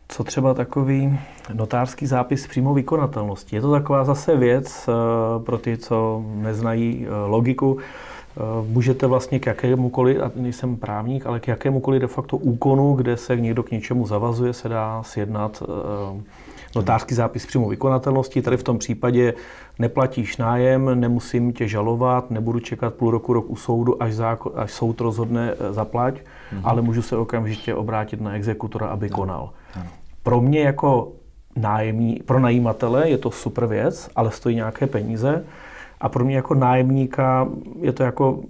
Co třeba takový notářský zápis přímo vykonatelnosti? Je to taková zase věc eh, pro ty, co neznají eh, logiku. Eh, můžete vlastně k jakémukoliv, a nejsem právník, ale k jakémukoliv de facto úkonu, kde se někdo k něčemu zavazuje, se dá sjednat notářský zápis přímo vykonatelnosti. Tady v tom případě neplatíš nájem, nemusím tě žalovat, nebudu čekat půl roku, rok u soudu, až, zákon, až soud rozhodne zaplať, mm-hmm. ale můžu se okamžitě obrátit na exekutora, aby no. konal. Ano pro mě jako nájemní, pro najímatele je to super věc, ale stojí nějaké peníze. A pro mě jako nájemníka je to jako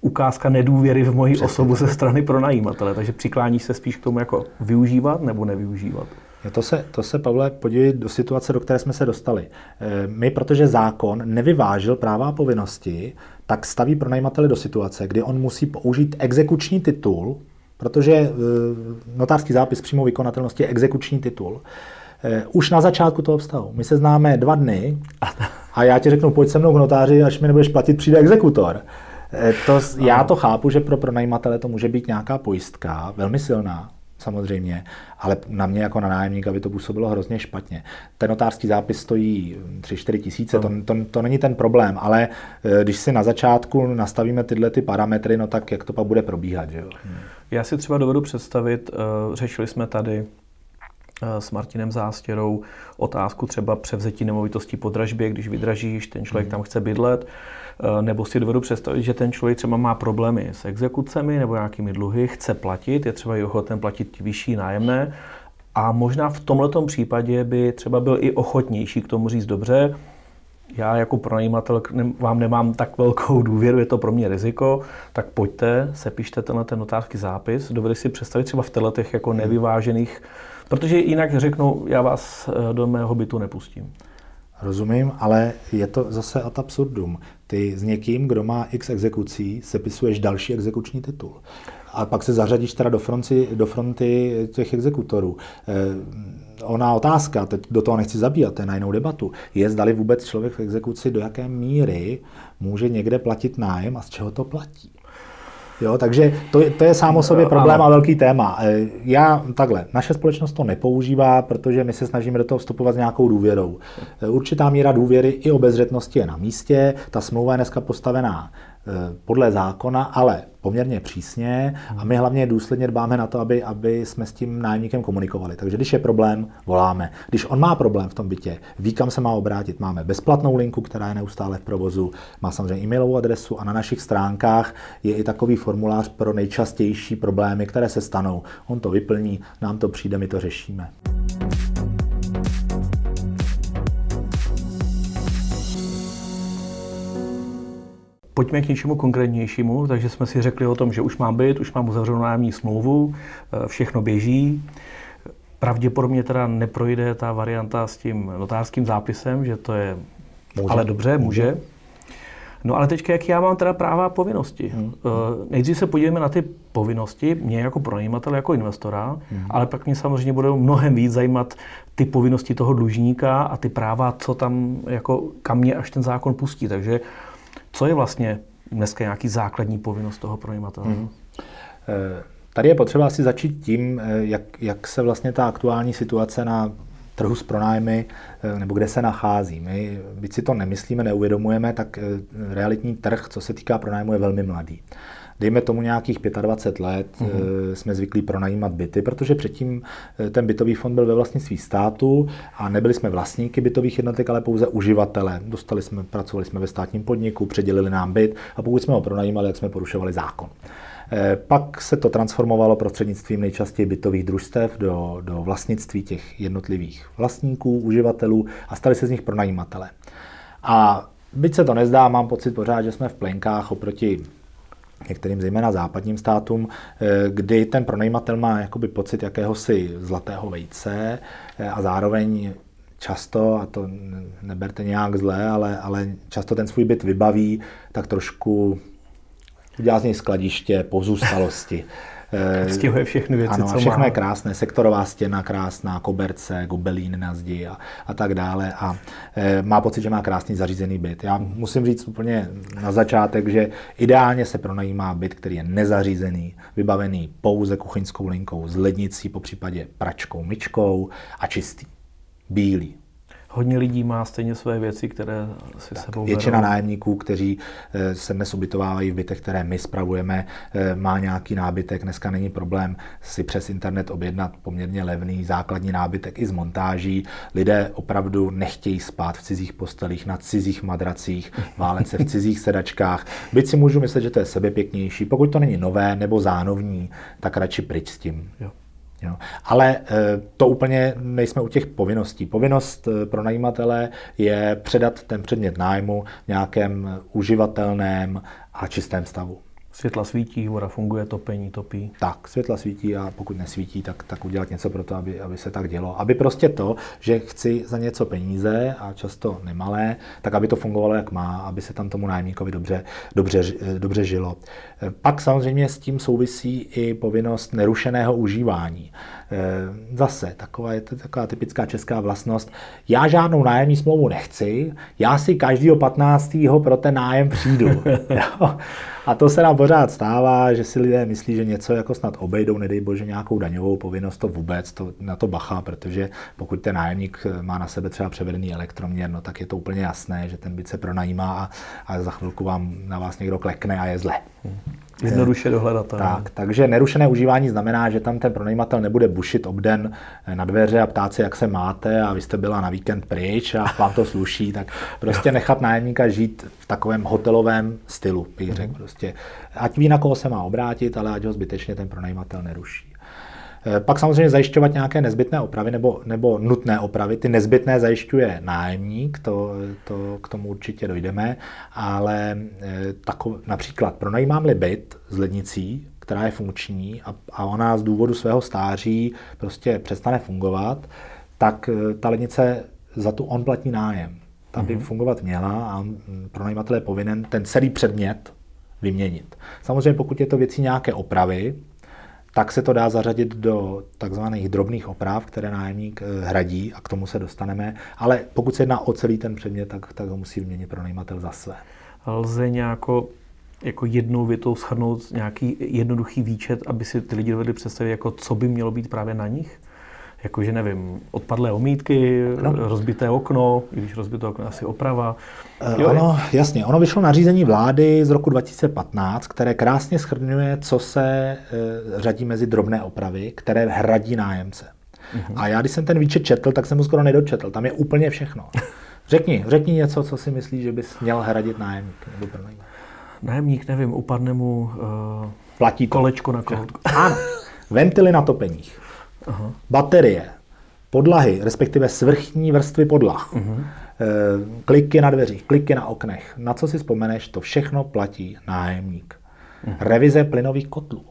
ukázka nedůvěry v moji osobu ze strany pro najímatele. Takže přiklání se spíš k tomu jako využívat nebo nevyužívat. To se, to se, Pavle, podívej do situace, do které jsme se dostali. Eh, my, protože zákon nevyvážil práva a povinnosti, tak staví pronajímatele do situace, kdy on musí použít exekuční titul, protože eh, notářský zápis přímo vykonatelnosti je exekuční titul. Eh, už na začátku toho vztahu. My se známe dva dny a já ti řeknu, pojď se mnou k notáři, až mi nebudeš platit, přijde exekutor. Eh, to, já to chápu, že pro pronajímatele to může být nějaká pojistka, velmi silná, samozřejmě, ale na mě jako na nájemníka by to působilo hrozně špatně. Ten notářský zápis stojí 3-4 tisíce, to, to, to není ten problém, ale když si na začátku nastavíme tyhle ty parametry, no tak jak to pak bude probíhat, že jo? Já si třeba dovedu představit, eh, řešili jsme tady s Martinem Zástěrou otázku třeba převzetí nemovitostí po dražbě, když vydražíš, ten člověk mhm. tam chce bydlet, eh, nebo si dovedu představit, že ten člověk třeba má problémy s exekucemi nebo nějakými dluhy, chce platit, je třeba i ochoten platit vyšší nájemné a možná v tomto případě by třeba byl i ochotnější k tomu říct dobře, já jako pronajímatel vám nemám tak velkou důvěru, je to pro mě riziko, tak pojďte, sepište tenhle ten notářský zápis. Dovedeš si představit třeba v těchto jako nevyvážených, protože jinak řeknu, já vás eh, do mého bytu nepustím. Rozumím, ale je to zase ad absurdum. Ty s někým, kdo má x exekucí, sepisuješ další exekuční titul. A pak se zařadíš teda do fronty, do fronty těch exekutorů. Eh, ona otázka, teď do toho nechci zabíjat, to je na jinou debatu, je zdali vůbec člověk v exekuci do jaké míry může někde platit nájem a z čeho to platí. Jo, takže to je, to je sám o sobě problém a velký téma. Eh, já takhle, naše společnost to nepoužívá, protože my se snažíme do toho vstupovat s nějakou důvěrou. Eh, určitá míra důvěry i obezřetnosti je na místě, ta smlouva je dneska postavená podle zákona, ale poměrně přísně a my hlavně důsledně dbáme na to, aby, aby jsme s tím nájemníkem komunikovali. Takže když je problém, voláme. Když on má problém v tom bytě, ví, kam se má obrátit, máme bezplatnou linku, která je neustále v provozu, má samozřejmě e-mailovou adresu a na našich stránkách je i takový formulář pro nejčastější problémy, které se stanou. On to vyplní, nám to přijde, my to řešíme. Pojďme k něčemu konkrétnějšímu, takže jsme si řekli o tom, že už mám byt, už mám uzavřenou nájemní smlouvu, eh, všechno běží. Pravděpodobně teda neprojde ta varianta s tím notářským zápisem, že to je... Může. Ale dobře, může. může. No ale teďka, jak já mám teda práva a povinnosti? Hmm. Eh, nejdřív se podívejme na ty povinnosti, mě jako pronajímatel, jako investora, hmm. ale pak mě samozřejmě bude mnohem víc zajímat ty povinnosti toho dlužníka a ty práva, co tam, jako kam mě až ten zákon pustí. Takže co je vlastně dneska nějaký základní povinnost toho pronajímatele? Hmm. Tady je potřeba si začít tím, eh, jak, jak se vlastně ta aktuální situace na trhu s pronájmy, eh, nebo kde se nachází. My, byť si to nemyslíme, neuvědomujeme, tak realitní trh, co se týká pronájmu, je velmi mladý. Dejme tomu nějakých 25 let, mm-hmm. jsme zvyklí pronajímat byty, protože předtím ten bytový fond byl ve vlastnictví státu a nebyli jsme vlastníky bytových jednotek, ale pouze uživatele. Dostali jsme, pracovali jsme ve státním podniku, předělili nám byt a pokud jsme ho pronajímali, jak jsme porušovali zákon. Eh, pak se to transformovalo prostřednictvím nejčastěji bytových družstev do, do vlastnictví těch jednotlivých vlastníků, uživatelů a stali se z nich pronajímatele. A byť se to nezdá, mám pocit pořád, že jsme v plenkách oproti některým zejména západním státům, eh, kdy ten pronajímatel má jakoby pocit jakéhosi zlatého vejce eh, a zároveň často, a to neberte nějak zle, ale, ale často ten svůj byt vybaví tak trošku udělá z něj skladiště, pozůstalosti. [LAUGHS] Stihuje všechny věci, ano, co všechno má. je krásné, sektorová stěna krásná, koberce, gobelín na zdi a, a tak dále. A e, má pocit, že má krásný zařízený byt. Já musím říct úplně na začátek, že ideálně se pronajímá byt, který je nezařízený, vybavený pouze kuchyňskou linkou s lednicí, po případě pračkou, myčkou a čistý, bílý. Hodně lidí má stejně své věci, které si tak, sebou Většina berou. nájemníků, kteří eh, se dnes ubytovávají v bytech, které my spravujeme, eh, má nějaký nábytek. Dneska není problém si přes internet objednat poměrně levný základní nábytek i z montáží. Lidé opravdu nechtějí spát v cizích postelích, na cizích madracích, [LAUGHS] válet se v cizích sedačkách. Byť si můžu myslet, že to je sebepěknější. Pokud to není nové nebo zánovní, tak radši pryč s tím. Jo. Jo. Ale e, to úplně nejsme u těch povinností. Povinnost e, pro najímatele je předat ten předmět nájmu v nějakém uživatelném a čistém stavu. Světla svítí, voda funguje, topení, topí. Tak, světla svítí a pokud nesvítí, tak, tak udělat něco pro to, aby, aby se tak dělo. Aby prostě to, že chci za něco peníze a často nemalé, tak aby to fungovalo jak má, aby se tam tomu nájemníkovi dobře, dobře, dobře žilo. Pak samozřejmě s tím souvisí i povinnost nerušeného užívání. Zase, taková je to taková typická česká vlastnost. Já žádnou nájemní smlouvu nechci, já si každýho 15. pro ten nájem přijdu. [LAUGHS] A to se nám pořád stává, že si lidé myslí, že něco jako snad obejdou, nedej bože nějakou daňovou povinnost, to vůbec, to, na to bacha, protože pokud ten nájemník má na sebe třeba převedený elektroměr, no tak je to úplně jasné, že ten byt se pronajímá a, a za chvilku vám na vás někdo klekne a je zle. Jednoduše dohledatelné. Tak, takže nerušené užívání znamená, že tam ten pronajímatel nebude bušit obden na dveře a ptát se, jak se máte a vy jste byla na víkend pryč a vám to sluší, tak prostě nechat nájemníka žít v takovém hotelovém stylu, bych řekl. Prostě, ať ví, na koho se má obrátit, ale ať ho zbytečně ten pronajímatel neruší. Pak samozřejmě zajišťovat nějaké nezbytné opravy nebo, nebo nutné opravy. Ty nezbytné zajišťuje nájemník, to, to k tomu určitě dojdeme, ale tako, například pronajímám-li byt s lednicí, která je funkční a, a ona z důvodu svého stáří prostě přestane fungovat, tak ta lednice za tu on platí nájem. Ta by mm-hmm. fungovat měla a pronajímatel je povinen ten celý předmět vyměnit. Samozřejmě pokud je to věcí nějaké opravy, tak se to dá zařadit do takzvaných drobných oprav, které nájemník hradí a k tomu se dostaneme. Ale pokud se jedná o celý ten předmět, tak, tak ho musí vyměnit pronajímatel za své. Lze nějako jako jednou větou shrnout nějaký jednoduchý výčet, aby si ty lidi dovedli představit, jako co by mělo být právě na nich? Jakože nevím, odpadlé omítky, no. rozbité okno, i když rozbité okno asi oprava. Jo, ono, jasně, ono vyšlo nařízení vlády z roku 2015, které krásně schrnuje, co se e, řadí mezi drobné opravy, které hradí nájemce. Uh-huh. A já, když jsem ten výčet četl, tak jsem mu skoro nedočetl. Tam je úplně všechno. Řekni, řekni něco, co si myslíš, že bys měl hradit nájemník nebo. Nájemník, nevím, upadne mu uh, Platí to. kolečko na kohoutku. Ano, ventily na topeních. Aha. baterie, podlahy, respektive svrchní vrstvy podlah, uh-huh. kliky na dveřích, kliky na oknech. Na co si vzpomeneš, to všechno platí nájemník. Uh-huh. Revize plynových kotlů.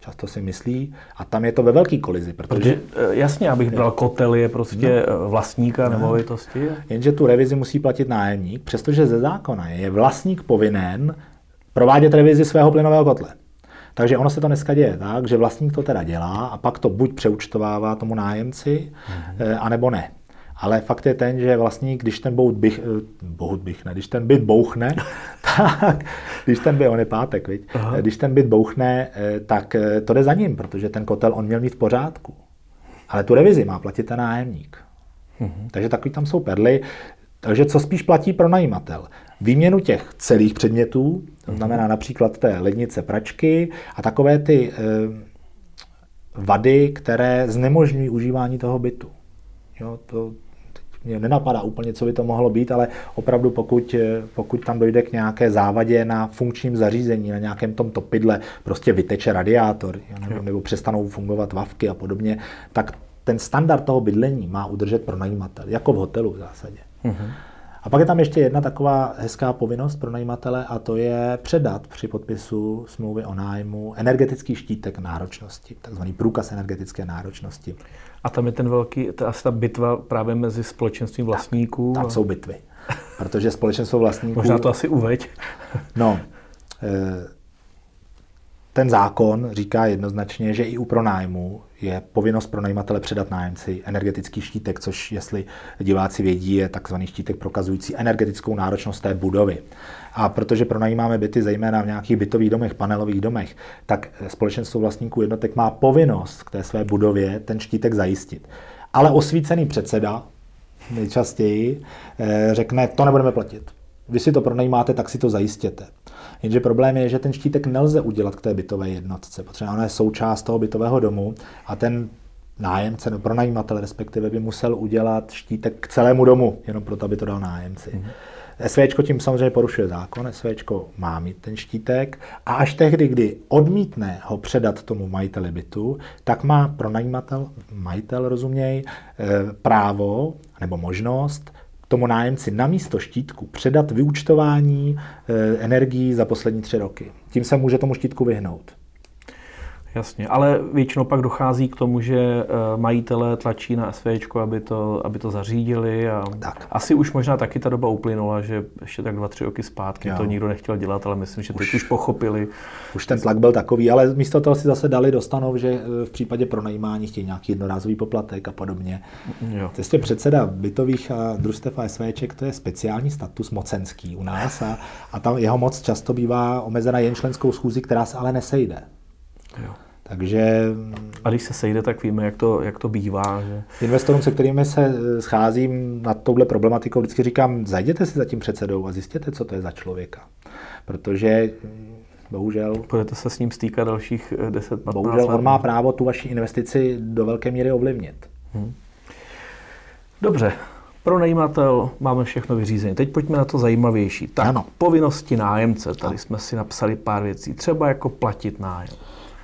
Často si myslí, a tam je to ve velký kolizi. Protože, protože jasně, abych bral kotel, je prostě no. vlastníka no. nemovitosti. Jenže tu revizi musí platit nájemník, přestože ze zákona je vlastník povinen provádět revizi svého plynového kotle. Takže ono se to dneska děje tak, že vlastník to teda dělá a pak to buď přeučtovává tomu nájemci, mm-hmm. anebo ne. Ale fakt je ten, že vlastník, když ten bout bych, eh, bout bych ne, když ten byt bouchne, [LAUGHS] tak, když ten byt, on je pátek, viď? když ten byt bouchne, eh, tak to jde za ním, protože ten kotel on měl mít v pořádku. Ale tu revizi má platit ten nájemník. Mm-hmm. Takže takový tam jsou perly. Takže co spíš platí pro najímatel? Výměnu těch celých předmětů, to znamená například té lednice pračky a takové ty e, vady, které znemožňují užívání toho bytu. Jo, to, mě nenapadá úplně, co by to mohlo být, ale opravdu pokud, eh, pokud tam dojde k nějaké závadě na funkčním zařízení, na nějakém tom topidle, prostě vyteče radiátor, nebo, nebo přestanou fungovat vavky a podobně, tak ten standard toho bydlení má udržet pro najímatel, jako v hotelu v zásadě. Uh-huh. A pak je tam ještě jedna taková hezká povinnost pro najímatele a to je předat při podpisu smlouvy o nájmu energetický štítek náročnosti, takzvaný průkaz energetické náročnosti. A tam je ten velký, to asi ta bitva právě mezi společenstvím vlastníků. Tak, tam jsou bitvy. Protože společenstvo vlastníků... Možná to asi uveď. no, [LAUGHS] eh, ten zákon říká jednoznačně, že i u pronájmu je povinnost pro najímatele předat nájemci energetický štítek, což, jestli diváci vědí, je takzvaný štítek prokazující energetickou náročnost té budovy. A protože pronajímáme byty zejména v nějakých bytových domech, panelových domech, tak společenstvo vlastníků jednotek má povinnost k té své budově ten štítek zajistit. Ale osvícený předseda nejčastěji eh, řekne, to nebudeme platit. Vy si to pronajímáte, tak si to zajistěte. Jenže problém je, že ten štítek nelze udělat k té bytové jednotce, protože ona je součást toho bytového domu a ten nájemce, nebo pronajímatel respektive, by musel udělat štítek k celému domu, jenom proto, aby to dal nájemci. Mm-hmm. SVČ tím samozřejmě porušuje zákon, SVČ má mít ten štítek a až tehdy, kdy odmítne ho předat tomu majiteli bytu, tak má pronajímatel, majitel rozuměj, eh, právo nebo možnost tomu nájemci na místo štítku předat vyučtování eh, energií za poslední tři roky. Tím se může tomu štítku vyhnout. Jasně, ale většinou pak dochází k tomu, že eh, majitelé tlačí na SV, aby to, aby to zařídili a tak. asi už možná taky ta doba uplynula, že ještě tak dva, tři roky zpátky jo. to nikdo nechtěl dělat, ale myslím, že už, teď už pochopili. Už ten tlak byl takový, ale místo toho si zase dali do stanov, že eh, v případě pronajímání chtějí nějaký jednorázový poplatek a podobně. Jo. To je předseda bytových a družstev a SVček, to je speciální status mocenský u nás a, a tam jeho moc často bývá omezena jen členskou schůzi, která se ale nesejde. Jo. Takže... A když se sejde, tak víme, jak to, jak to bývá. Že... Investorům, se kterými se eh, scházím nad touhle problematikou, vždycky říkám, zajděte si za tím předsedou a zjistěte, co to je za člověka. Protože hm, bohužel... Budete se s ním stýkat dalších 10-15 eh, Bohužel let. on má právo tu vaši investici do velké míry ovlivnit. Hmm. Dobře, pro najímatel máme všechno vyřízené. Teď pojďme na to zajímavější. Tak, ano. povinnosti nájemce. Tady ano. jsme si napsali pár věcí. Třeba jako platit nájem.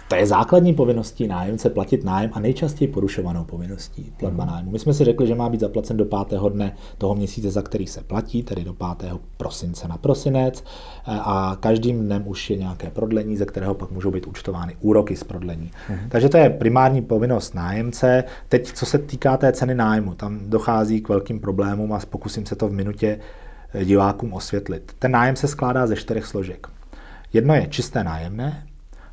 To je základní povinností nájemce platit nájem a nejčastěji porušovanou povinností platba hmm. nájmu. My jsme si řekli, že má být zaplacen do pátého dne toho měsíce, za který se platí, tedy do 5. prosince na prosinec a každým dnem už je nějaké prodlení, ze kterého pak můžou být účtovány úroky z prodlení. Hmm. Takže to je primární povinnost nájemce. Teď, co se týká té ceny nájmu, tam dochází k velkým problémům a pokusím se to v minutě eh, divákům osvětlit. Ten nájem se skládá ze čtyřech složek. Jedno je čisté nájemné,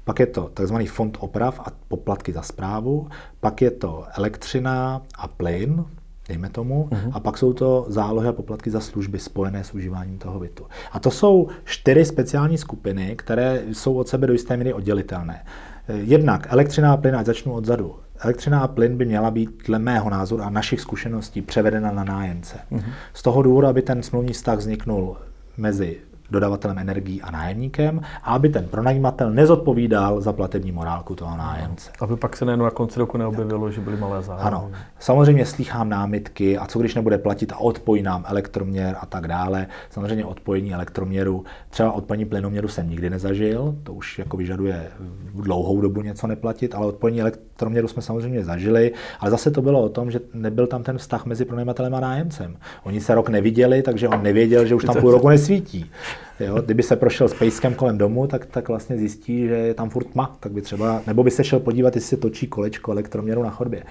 pak je to tzv. fond oprav a poplatky za zprávu, pak je to elektřina a plyn, dejme tomu, uh-huh. a pak jsou to zálohy a poplatky za služby spojené s užíváním toho bytu. A to jsou čtyři speciální skupiny, které jsou od sebe do jisté míry oddělitelné. Jednak elektřina a plyn, ať začnu odzadu. Elektřina a plyn by měla být dle mého názoru a našich zkušeností převedena na nájemce. Uh-huh. Z toho důvodu, aby ten smluvní vztah vzniknul mezi dodavatelem energií a nájemníkem a aby ten pronajímatel nezodpovídal za platební morálku toho nájemce. Aby pak se nejenom na konci roku neobjevilo, že byly malé zájmy. Ano, samozřejmě slýchám námitky a co když nebude platit a odpojí nám elektroměr a tak dále. Samozřejmě odpojení elektroměru, třeba od paní plynoměru jsem nikdy nezažil, to už jako vyžaduje dlouhou dobu něco neplatit, ale odpojení elektroměru jsme samozřejmě zažili, ale zase to bylo o tom, že nebyl tam ten vztah mezi pronajímatelem a nájemcem. Oni se rok neviděli, takže on nevěděl, že už tam půl [LAUGHS] roku nesvítí. Jo, kdyby se prošel s pejskem kolem domu, tak, tak vlastně zjistí, že je tam furt tma, tak by třeba, nebo by se šel podívat, jestli se točí kolečko elektroměru na chodbě.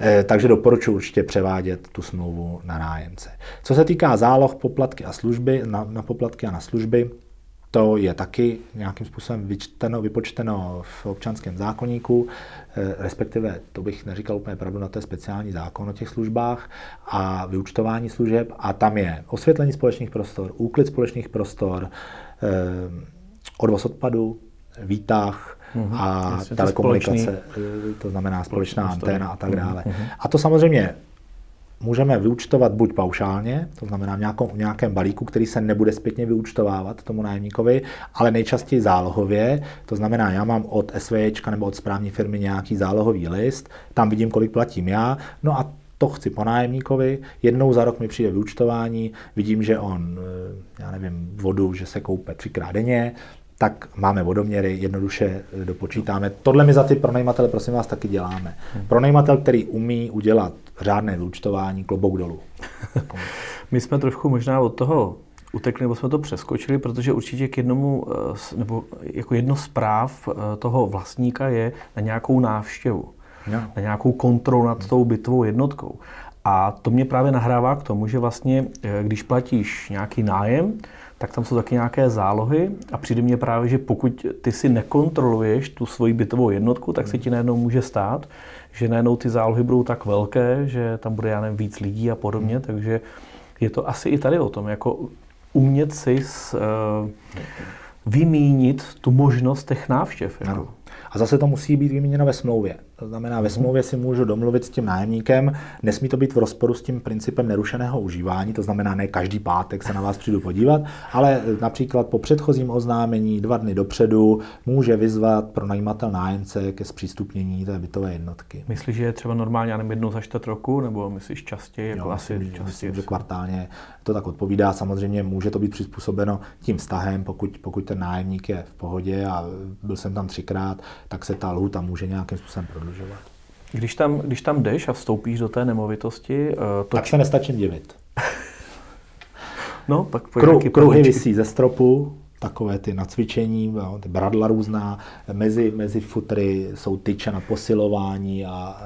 E, takže doporučuji určitě převádět tu smlouvu na nájemce. Co se týká záloh, poplatky a služby, na, na poplatky a na služby, to je taky nějakým způsobem vyčteno, vypočteno v občanském zákonníku, eh, respektive, to bych neříkal úplně pravdu, na to je speciální zákon o těch službách a vyučtování služeb a tam je osvětlení společných prostor, úklid společných prostor, eh, odvoz odpadu, výtah, uhum, a jasně, telekomunikace, to, společný, to znamená společná anténa a tak dále. Uhum. A to samozřejmě můžeme vyučtovat buď paušálně, to znamená v nějakom, v nějakém balíku, který se nebude zpětně vyučtovávat tomu nájemníkovi, ale nejčastěji zálohově, to znamená, já mám od SVČ nebo od správní firmy nějaký zálohový list, tam vidím, kolik platím já, no a to chci po nájemníkovi, jednou za rok mi přijde vyučtování, vidím, že on, eh, já nevím, vodu, že se koupe třikrát denně, tak máme vodoměry, jednoduše eh, dopočítáme. Tohle my za ty pronajímatele, prosím vás, taky děláme. Hmm. Pronajímatel, který umí udělat řádné vyučtování, klobouk dolů. [LAUGHS] my jsme trošku možná od toho utekli, nebo jsme to přeskočili, protože určitě k jednomu, eh, nebo jako jedno z práv toho vlastníka je na nějakou návštěvu no. na nějakou kontrolu nad tou bytovou jednotkou. A to mě právě nahrává k tomu, že vlastně, eh, když platíš nějaký nájem, tak tam jsou taky nějaké zálohy a přijde mně právě, že pokud ty si nekontroluješ tu svoji bytovou jednotku, tak se ti najednou může stát, že najednou ty zálohy budou tak velké, že tam bude, já nevím, víc lidí a podobně, takže je to asi i tady o tom, jako umět si s, uh, vymínit tu možnost těch návštěv. Jako. A zase to musí být vyměněno ve smlouvě. To znamená, ve smlouvě si můžu domluvit s tím nájemníkem, nesmí to být v rozporu s tím principem nerušeného užívání, to znamená, ne každý pátek se na vás přijdu podívat, ale například po předchozím oznámení dva dny dopředu může vyzvat pro najímatel nájemce ke zpřístupnění té bytové jednotky. Myslíš, že je třeba normálně já jednou za čtvrt roku, nebo myslíš častěji? Jako jo, asi myslím, častěji. Myslím, že kvartálně to tak odpovídá. Samozřejmě může to být přizpůsobeno tím vztahem, pokud, pokud ten nájemník je v pohodě a byl jsem tam třikrát, tak se ta lhůta může nějakým způsobem prodlužovat. Když tam, když tam jdeš a vstoupíš do té nemovitosti... Uh, to tak se nestačím divit. [LAUGHS] no, pak Kru, Kruhy vysí ze stropu, takové ty nacvičení, ty bradla různá, mezi, mezi futry jsou tyče na posilování a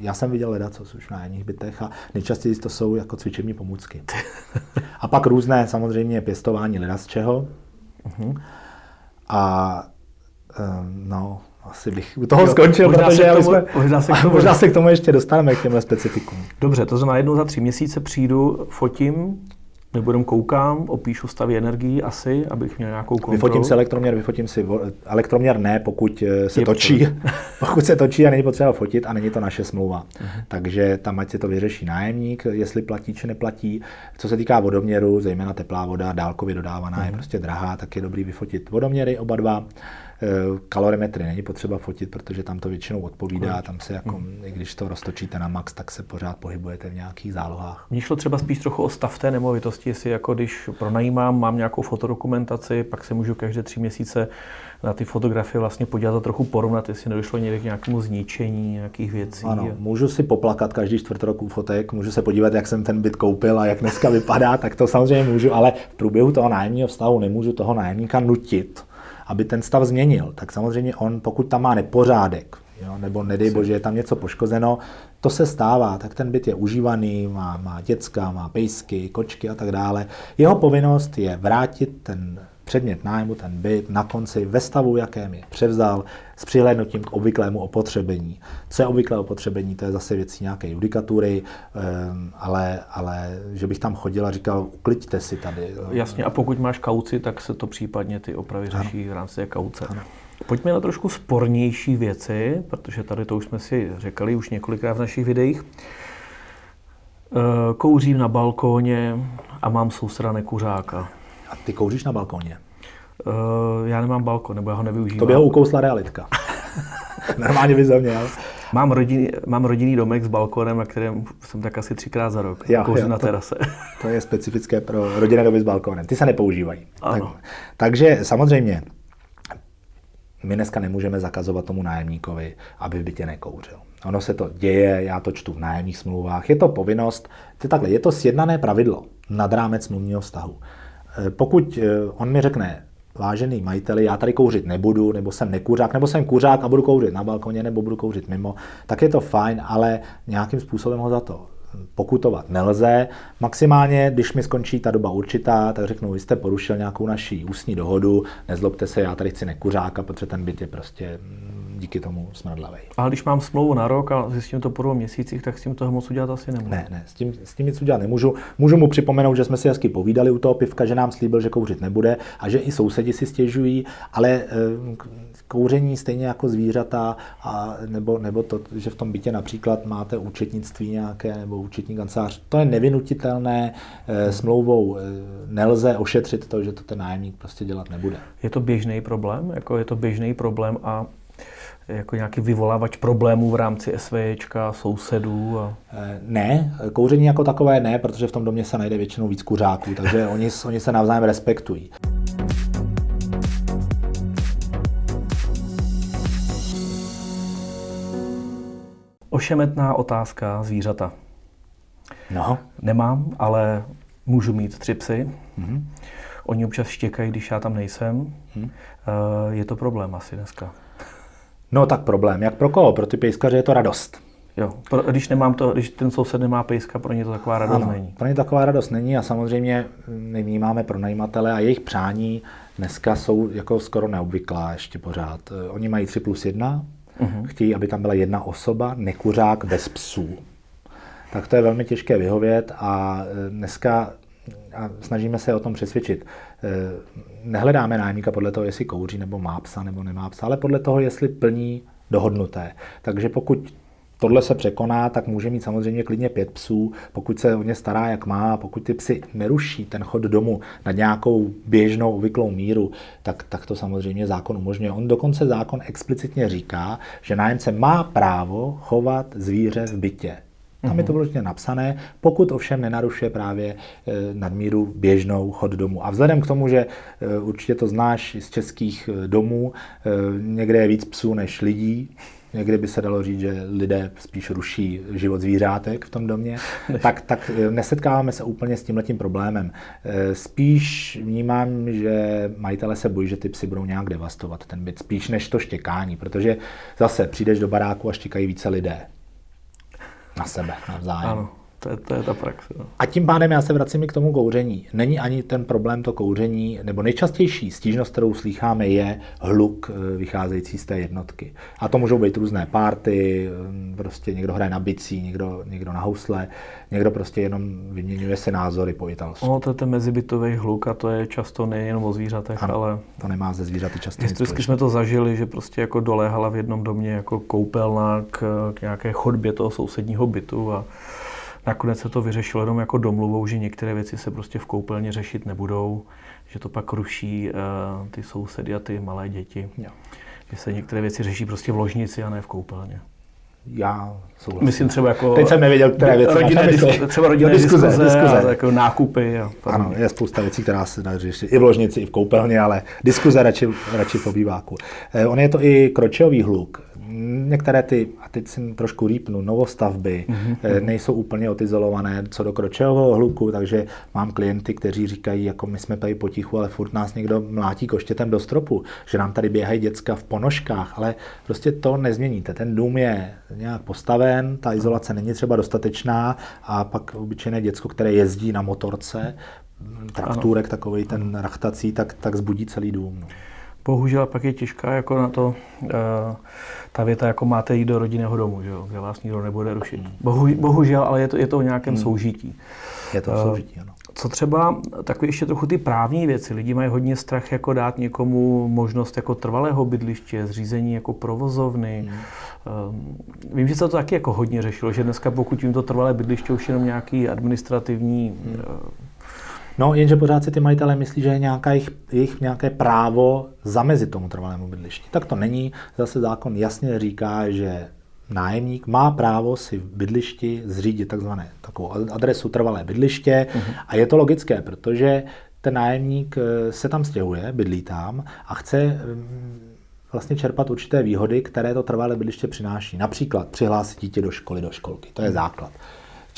já jsem viděl leda, co už na jedných bytech a nejčastěji to jsou jako cvičební pomůcky. A pak různé samozřejmě pěstování leda z čeho. Uh-huh. A no, asi bych u toho jo, skončil, možná protože tomu, jsme, možná, se k tomu, možná se k tomu ještě dostaneme, k těmhle specifikům. Dobře, to znamená jednou za tři měsíce přijdu, fotím, nebo jenom koukám, opíšu stavy energií asi, abych měl nějakou kontrolu. Vyfotím si elektroměr, vyfotím si elektroměr ne, pokud eh, se Je točí. [LAUGHS] pokud se točí a není potřeba fotit a není to naše smlouva. Uh-huh. Takže tam ať si to vyřeší nájemník, jestli platí či neplatí. Co se týká vodoměru, zejména teplá voda, dálkově dodávaná, uh-huh. je mhm. prostě drahá, tak je dobrý vyfotit vodoměry oba dva. Eh, kalorimetry není potřeba fotit, protože tam to většinou odpovídá, tam se jako, hmm. i když to roztočíte na max, tak se pořád pohybujete v nějakých zálohách. Mně šlo třeba spíš trochu o stav té nemovitosti, jestli jako když pronajímám, mám nějakou fotodokumentaci, pak se můžu každé tři měsíce na ty fotografie vlastně podívat a trochu porovnat, jestli nedošlo někde k nějakému zničení nějakých věcí. Ano, můžu si poplakat každý čtvrt roku fotek, můžu se podívat, jak jsem ten byt koupil a jak dneska vypadá, tak to samozřejmě můžu, ale v průběhu toho nájemního vztahu nemůžu toho nájemníka nutit aby ten stav změnil, tak samozřejmě on, pokud tam má nepořádek, jo, nebo nedej bože, je tam něco poškozeno, to se stává, tak ten byt je užívaný, má, má děcka, má pejsky, kočky a tak dále. Jeho povinnost je vrátit ten předmět nájmu, ten byt, na konci ve stavu, jakém je převzal, s přihlédnutím k obvyklému opotřebení. Co je obvyklé opotřebení, to je zase věcí nějaké judikatury, ehm, ale, ale že bych tam chodil a říkal, ukliďte si tady. Jasně, a pokud máš kauci, tak se to případně ty opravy řeší ano. v rámci kauce. Ano. Pojďme na trošku spornější věci, protože tady to už jsme si řekli už několikrát v našich videích. Ehm, kouřím na balkóně a mám souseda nekuřáka. A ty kouříš na balkóně? Uh, já nemám balkon, nebo já ho nevyužívám. To by ho ukousla realitka. [LAUGHS] Normálně bys ho měl. Mám, rodinný, mám rodinný domek s balkonem, na kterém jsem tak asi třikrát za rok. Já, já, na terase. To, to je specifické pro rodinné domy s balkonem. Ty se nepoužívají. Ano. Tak, takže samozřejmě my dneska nemůžeme zakazovat tomu nájemníkovi, aby v bytě nekouřil. Ono se to děje, já to čtu v nájemních smlouvách. Je to povinnost, je, takhle, je to sjednané pravidlo nad rámec smluvního vztahu. Eh, pokud eh, on mi řekne, vážený majiteli, já tady kouřit nebudu, nebo jsem nekuřák, nebo jsem kuřák a budu kouřit na balkoně, nebo budu kouřit mimo, tak je to fajn, ale nějakým způsobem ho za to pokutovat nelze. Maximálně, když mi skončí ta doba určitá, tak řeknu, vy jste porušil nějakou naší ústní dohodu, nezlobte se, já tady chci nekuřáka, protože ten byt je prostě díky tomu smradlavý. A když mám smlouvu na rok a zjistím to po dvou měsících, tak s tím toho moc udělat asi nemůžu. Ne, ne, s tím, s tím nic udělat nemůžu. Můžu mu připomenout, že jsme si hezky povídali u toho pivka, že nám slíbil, že kouřit nebude a že i sousedi si stěžují, ale e, kouření stejně jako zvířata, a nebo, nebo to, že v tom bytě například máte účetnictví nějaké nebo účetní kancelář, to je nevinutitelné, e, smlouvou e, nelze ošetřit to, že to ten nájemník prostě dělat nebude. Je to běžný problém? Jako je to běžný problém a jako nějaký vyvolávač problémů v rámci SVJčka, sousedů? A... Ne, kouření jako takové ne, protože v tom domě se najde většinou víc kuřáků, takže [LAUGHS] oni, oni se navzájem respektují. Ošemetná otázka zvířata. No. Nemám, ale můžu mít tři psy. Mm-hmm. Oni občas štěkají, když já tam nejsem. Mm-hmm. Je to problém asi dneska. No tak problém. Jak pro koho? Pro ty pejskaře je to radost. Jo, pro, když, nemám to, když ten soused nemá pejska, pro ně to taková radost ano, není. Pro ně taková radost není a samozřejmě my vnímáme pro najímatele a jejich přání dneska jsou jako skoro neobvyklá ještě pořád. Oni mají 3 plus 1, uh-huh. chtějí, aby tam byla jedna osoba, nekuřák bez psů. Tak to je velmi těžké vyhovět a e, dneska a snažíme se o tom přesvědčit. E, nehledáme nájemníka podle toho, jestli kouří nebo má psa nebo nemá psa, ale podle toho, jestli plní dohodnuté. Takže pokud tohle se překoná, tak může mít samozřejmě klidně pět psů, pokud se o ně stará, jak má, pokud ty psy neruší ten chod domu na nějakou běžnou, obvyklou míru, tak, tak to samozřejmě zákon umožňuje. On dokonce zákon explicitně říká, že nájemce má právo chovat zvíře v bytě. Tam mm-hmm. je to mhm. vložně napsané, pokud ovšem nenarušuje právě e, nadmíru běžnou chod domů. A vzhledem k tomu, že e, určitě to znáš z českých e, domů, někde je víc psů než lidí, Někdy by se dalo říct, že lidé spíš ruší život zvířátek v tom domě, [LAUGHS] tak, tak nesetkáváme se úplně s tímhletím problémem. Spíš vnímám, že majitele se bojí, že ty psy budou nějak devastovat ten byt, spíš než to štěkání, protože zase přijdeš do baráku a štěkají více lidé na sebe navzájem. Ano. To je, to je ta praxe. No. A tím pádem já se vracím i k tomu kouření. Není ani ten problém to kouření, nebo nejčastější stížnost, kterou slycháme, je hluk eh, vycházející z té jednotky. A to můžou být různé párty, mm, prostě někdo hraje na bicí, někdo, někdo na housle, někdo prostě jenom vyměňuje se názory po Italsku. No, to je ten mezibytový hluk a to je často nejen o zvířatech, ano, ale... to nemá ze zvířaty často Historicky jsme to zažili, že prostě jako doléhala v jednom domě jako koupelna k, k nějaké chodbě toho sousedního bytu a Nakonec se to vyřešilo jenom jako domluvou, že některé věci se prostě v koupelně řešit nebudou, že to pak ruší uh, ty sousedy a ty malé děti. Jo. Že se některé věci řeší prostě v ložnici a ne v koupelně. Já souhlasím. Myslím třeba jako... Teď jsem nevěděl, které věci rodinné disk, Třeba rodinné no, diskuze, diskuze, diskuze. A jako nákupy. A ano, je spousta věcí, která se dá řešit i v ložnici, i v koupelně, ale diskuze radši, radši po býváku. Eh, on je to i kročeový hluk některé ty, a teď si trošku rýpnu, novostavby mm-hmm. nejsou úplně odizolované co do kročeového hluku, takže mám klienty, kteří říkají, jako my jsme tady potichu, ale furt nás někdo mlátí koštětem do stropu, že nám tady běhají děcka v ponožkách, ale prostě to nezměníte. Ten dům je nějak postaven, ta izolace není třeba dostatečná a pak obyčejné děcko, které jezdí na motorce, traktůrek takový ten rachtací, tak, tak zbudí celý dům. No bohužel pak je těžká jako na to, uh, ta věta, jako máte jít do rodinného domu, že jo, kde vás nikdo nebude rušit. Bohu, bohužel, ale je to, je to o nějakém hmm. soužití. Je to uh, soužití, ano. Co třeba takové ještě trochu ty právní věci. Lidi mají hodně strach jako dát někomu možnost jako trvalého bydliště, zřízení jako provozovny. Hmm. Uh, vím, že se to taky jako hodně řešilo, že dneska pokud jim to trvalé bydliště už jenom nějaký administrativní hmm. No, jenže pořád si ty majitelé myslí, že je nějaká jejich, jejich nějaké právo zamezit tomu trvalému bydlišti. Tak to není. Zase zákon jasně říká, že nájemník má právo si v bydlišti zřídit takzvané takovou adresu trvalé bydliště uh-huh. a je to logické, protože ten nájemník eh, se tam stěhuje, bydlí tam a chce mm, vlastně čerpat určité výhody, které to trvalé bydliště přináší. Například přihlásit dítě do školy, do školky. To je základ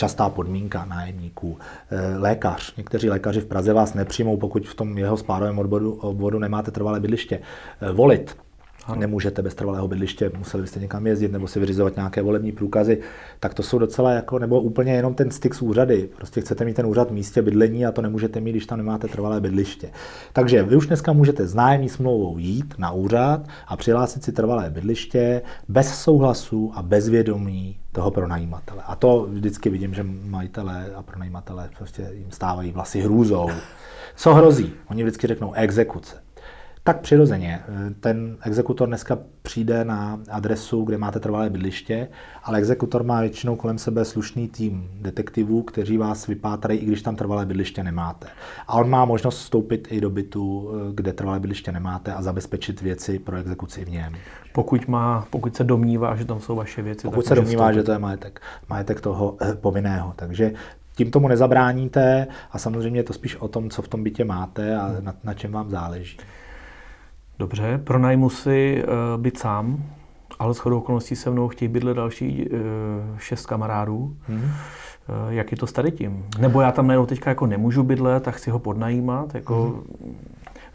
častá podmínka nájemníků. Eh, lékař. Někteří lékaři v Praze vás nepřijmou, pokud v tom jeho spádovém obvodu, nemáte trvalé bydliště. Eh, volit. Ano. nemůžete bez trvalého bydliště, museli byste někam jezdit nebo si vyřizovat nějaké volební průkazy, tak to jsou docela jako, nebo úplně jenom ten styk s úřady. Prostě chcete mít ten úřad v místě bydlení a to nemůžete mít, když tam nemáte trvalé bydliště. Takže vy už dneska můžete s nájemní smlouvou jít na úřad a přihlásit si trvalé bydliště bez souhlasu a bez vědomí toho pronajímatele. A to vždycky vidím, že majitelé a pronajímatele prostě jim stávají vlasy hrůzou. Co hrozí? Oni vždycky řeknou exekuce. Tak přirozeně. Ten exekutor dneska přijde na adresu, kde máte trvalé bydliště, ale exekutor má většinou kolem sebe slušný tým detektivů, kteří vás vypátrají, i když tam trvalé bydliště nemáte. A on má možnost vstoupit i do bytu, kde trvalé bydliště nemáte a zabezpečit věci pro exekuci v něm. Pokud, má, pokud se domnívá, že tam jsou vaše věci. Pokud se domnívá, vstoupit. že to je majetek, majetek toho eh, povinného. Takže tím tomu nezabráníte a samozřejmě je to spíš o tom, co v tom bytě máte a na, na čem vám záleží. Dobře, pronajmu si uh, byt sám, ale shodou okolností se mnou chtějí bydlet další uh, šest kamarádů. Hmm. Uh, jak je to s tady tím? Nebo já tam najednou teďka jako nemůžu bydlet a chci ho podnajímat? Jako, hmm.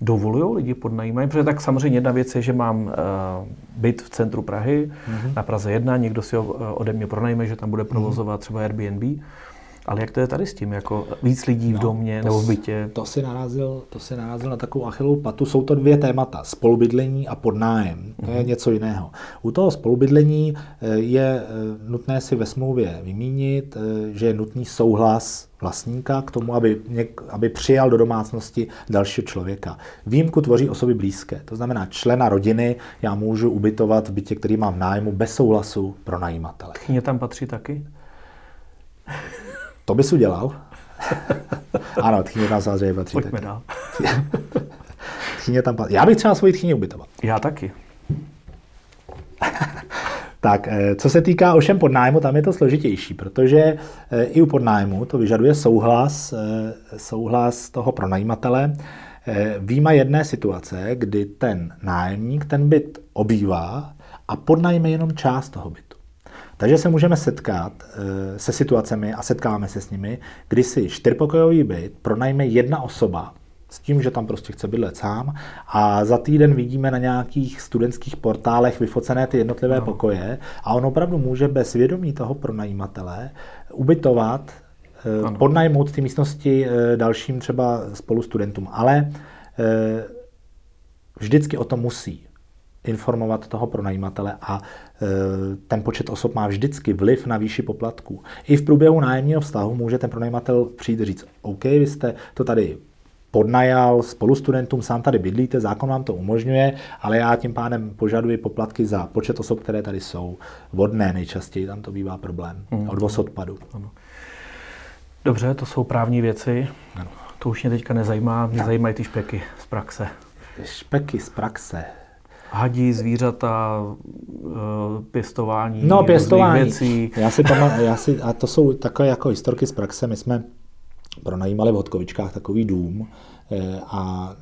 Dovolují lidi podnajímat? Protože tak samozřejmě jedna věc je, že mám uh, byt v centru Prahy, hmm. na Praze 1, někdo si ho ode mě pronajme, že tam bude provozovat třeba Airbnb. Ale jak to je tady s tím? Jako víc lidí v no, domě no, nebo v bytě? To si, narazil, to si narazil na takovou achilovou patu. Jsou to dvě témata. Spolubydlení a podnájem. To je mm-hmm. něco jiného. U toho spolubydlení eh, je eh, nutné si ve smlouvě vymínit, eh, že je nutný souhlas vlastníka k tomu, aby, něk, aby přijal do domácnosti dalšího člověka. Výjimku tvoří osoby blízké, to znamená člena rodiny já můžu ubytovat v bytě, který mám v nájmu bez souhlasu pro najímatele. Tchyně tam patří taky? To bys udělal? [LAUGHS] ano, tchyně tam samozřejmě patří. Pojďme taky. dál. [LAUGHS] tchyně tam patří. Já bych třeba svoji tchyně ubytoval. Já taky. [LAUGHS] Tak, eh, co se týká ovšem podnájmu, tam je to složitější, protože eh, i u podnájmu to vyžaduje souhlas, eh, souhlas toho pronajímatele. Výjima jedné situace, kdy ten nájemník ten byt obývá a podnajme jenom část toho bytu. Takže se můžeme setkat eh, se situacemi a setkáme se s nimi, kdy si čtyřpokojový byt pronajme jedna osoba, s tím, že tam prostě chce bydlet sám a za týden vidíme na nějakých studentských portálech vyfocené ty jednotlivé no. pokoje a on opravdu může bez vědomí toho pronajímatele ubytovat, eh, ano. podnajmout ty místnosti eh, dalším třeba spolustudentům, ale vždycky o tom musí informovat toho pronajímatele a e, ten počet osob má vždycky vliv na výši poplatků. I v průběhu nájemního vztahu může ten pronajímatel přijít říct, OK, vy jste to tady podnajal spolu studentům, sám tady bydlíte, zákon vám to umožňuje, ale já tím pádem požaduji poplatky za počet osob, které tady jsou. Vodné nejčastěji, tam to bývá problém. Mm. Odvoz odpadu. Ano. Dobře, to jsou právní věci. Ano. To už mě teďka nezajímá, mě zajímají ty špeky z praxe. Špeky z praxe hadí, zvířata, eh, pěstování, no, pěstování. věcí. Já si, pamatuju, já si, a to jsou takové jako historky z praxe. My jsme pronajímali v Hodkovičkách takový dům eh, a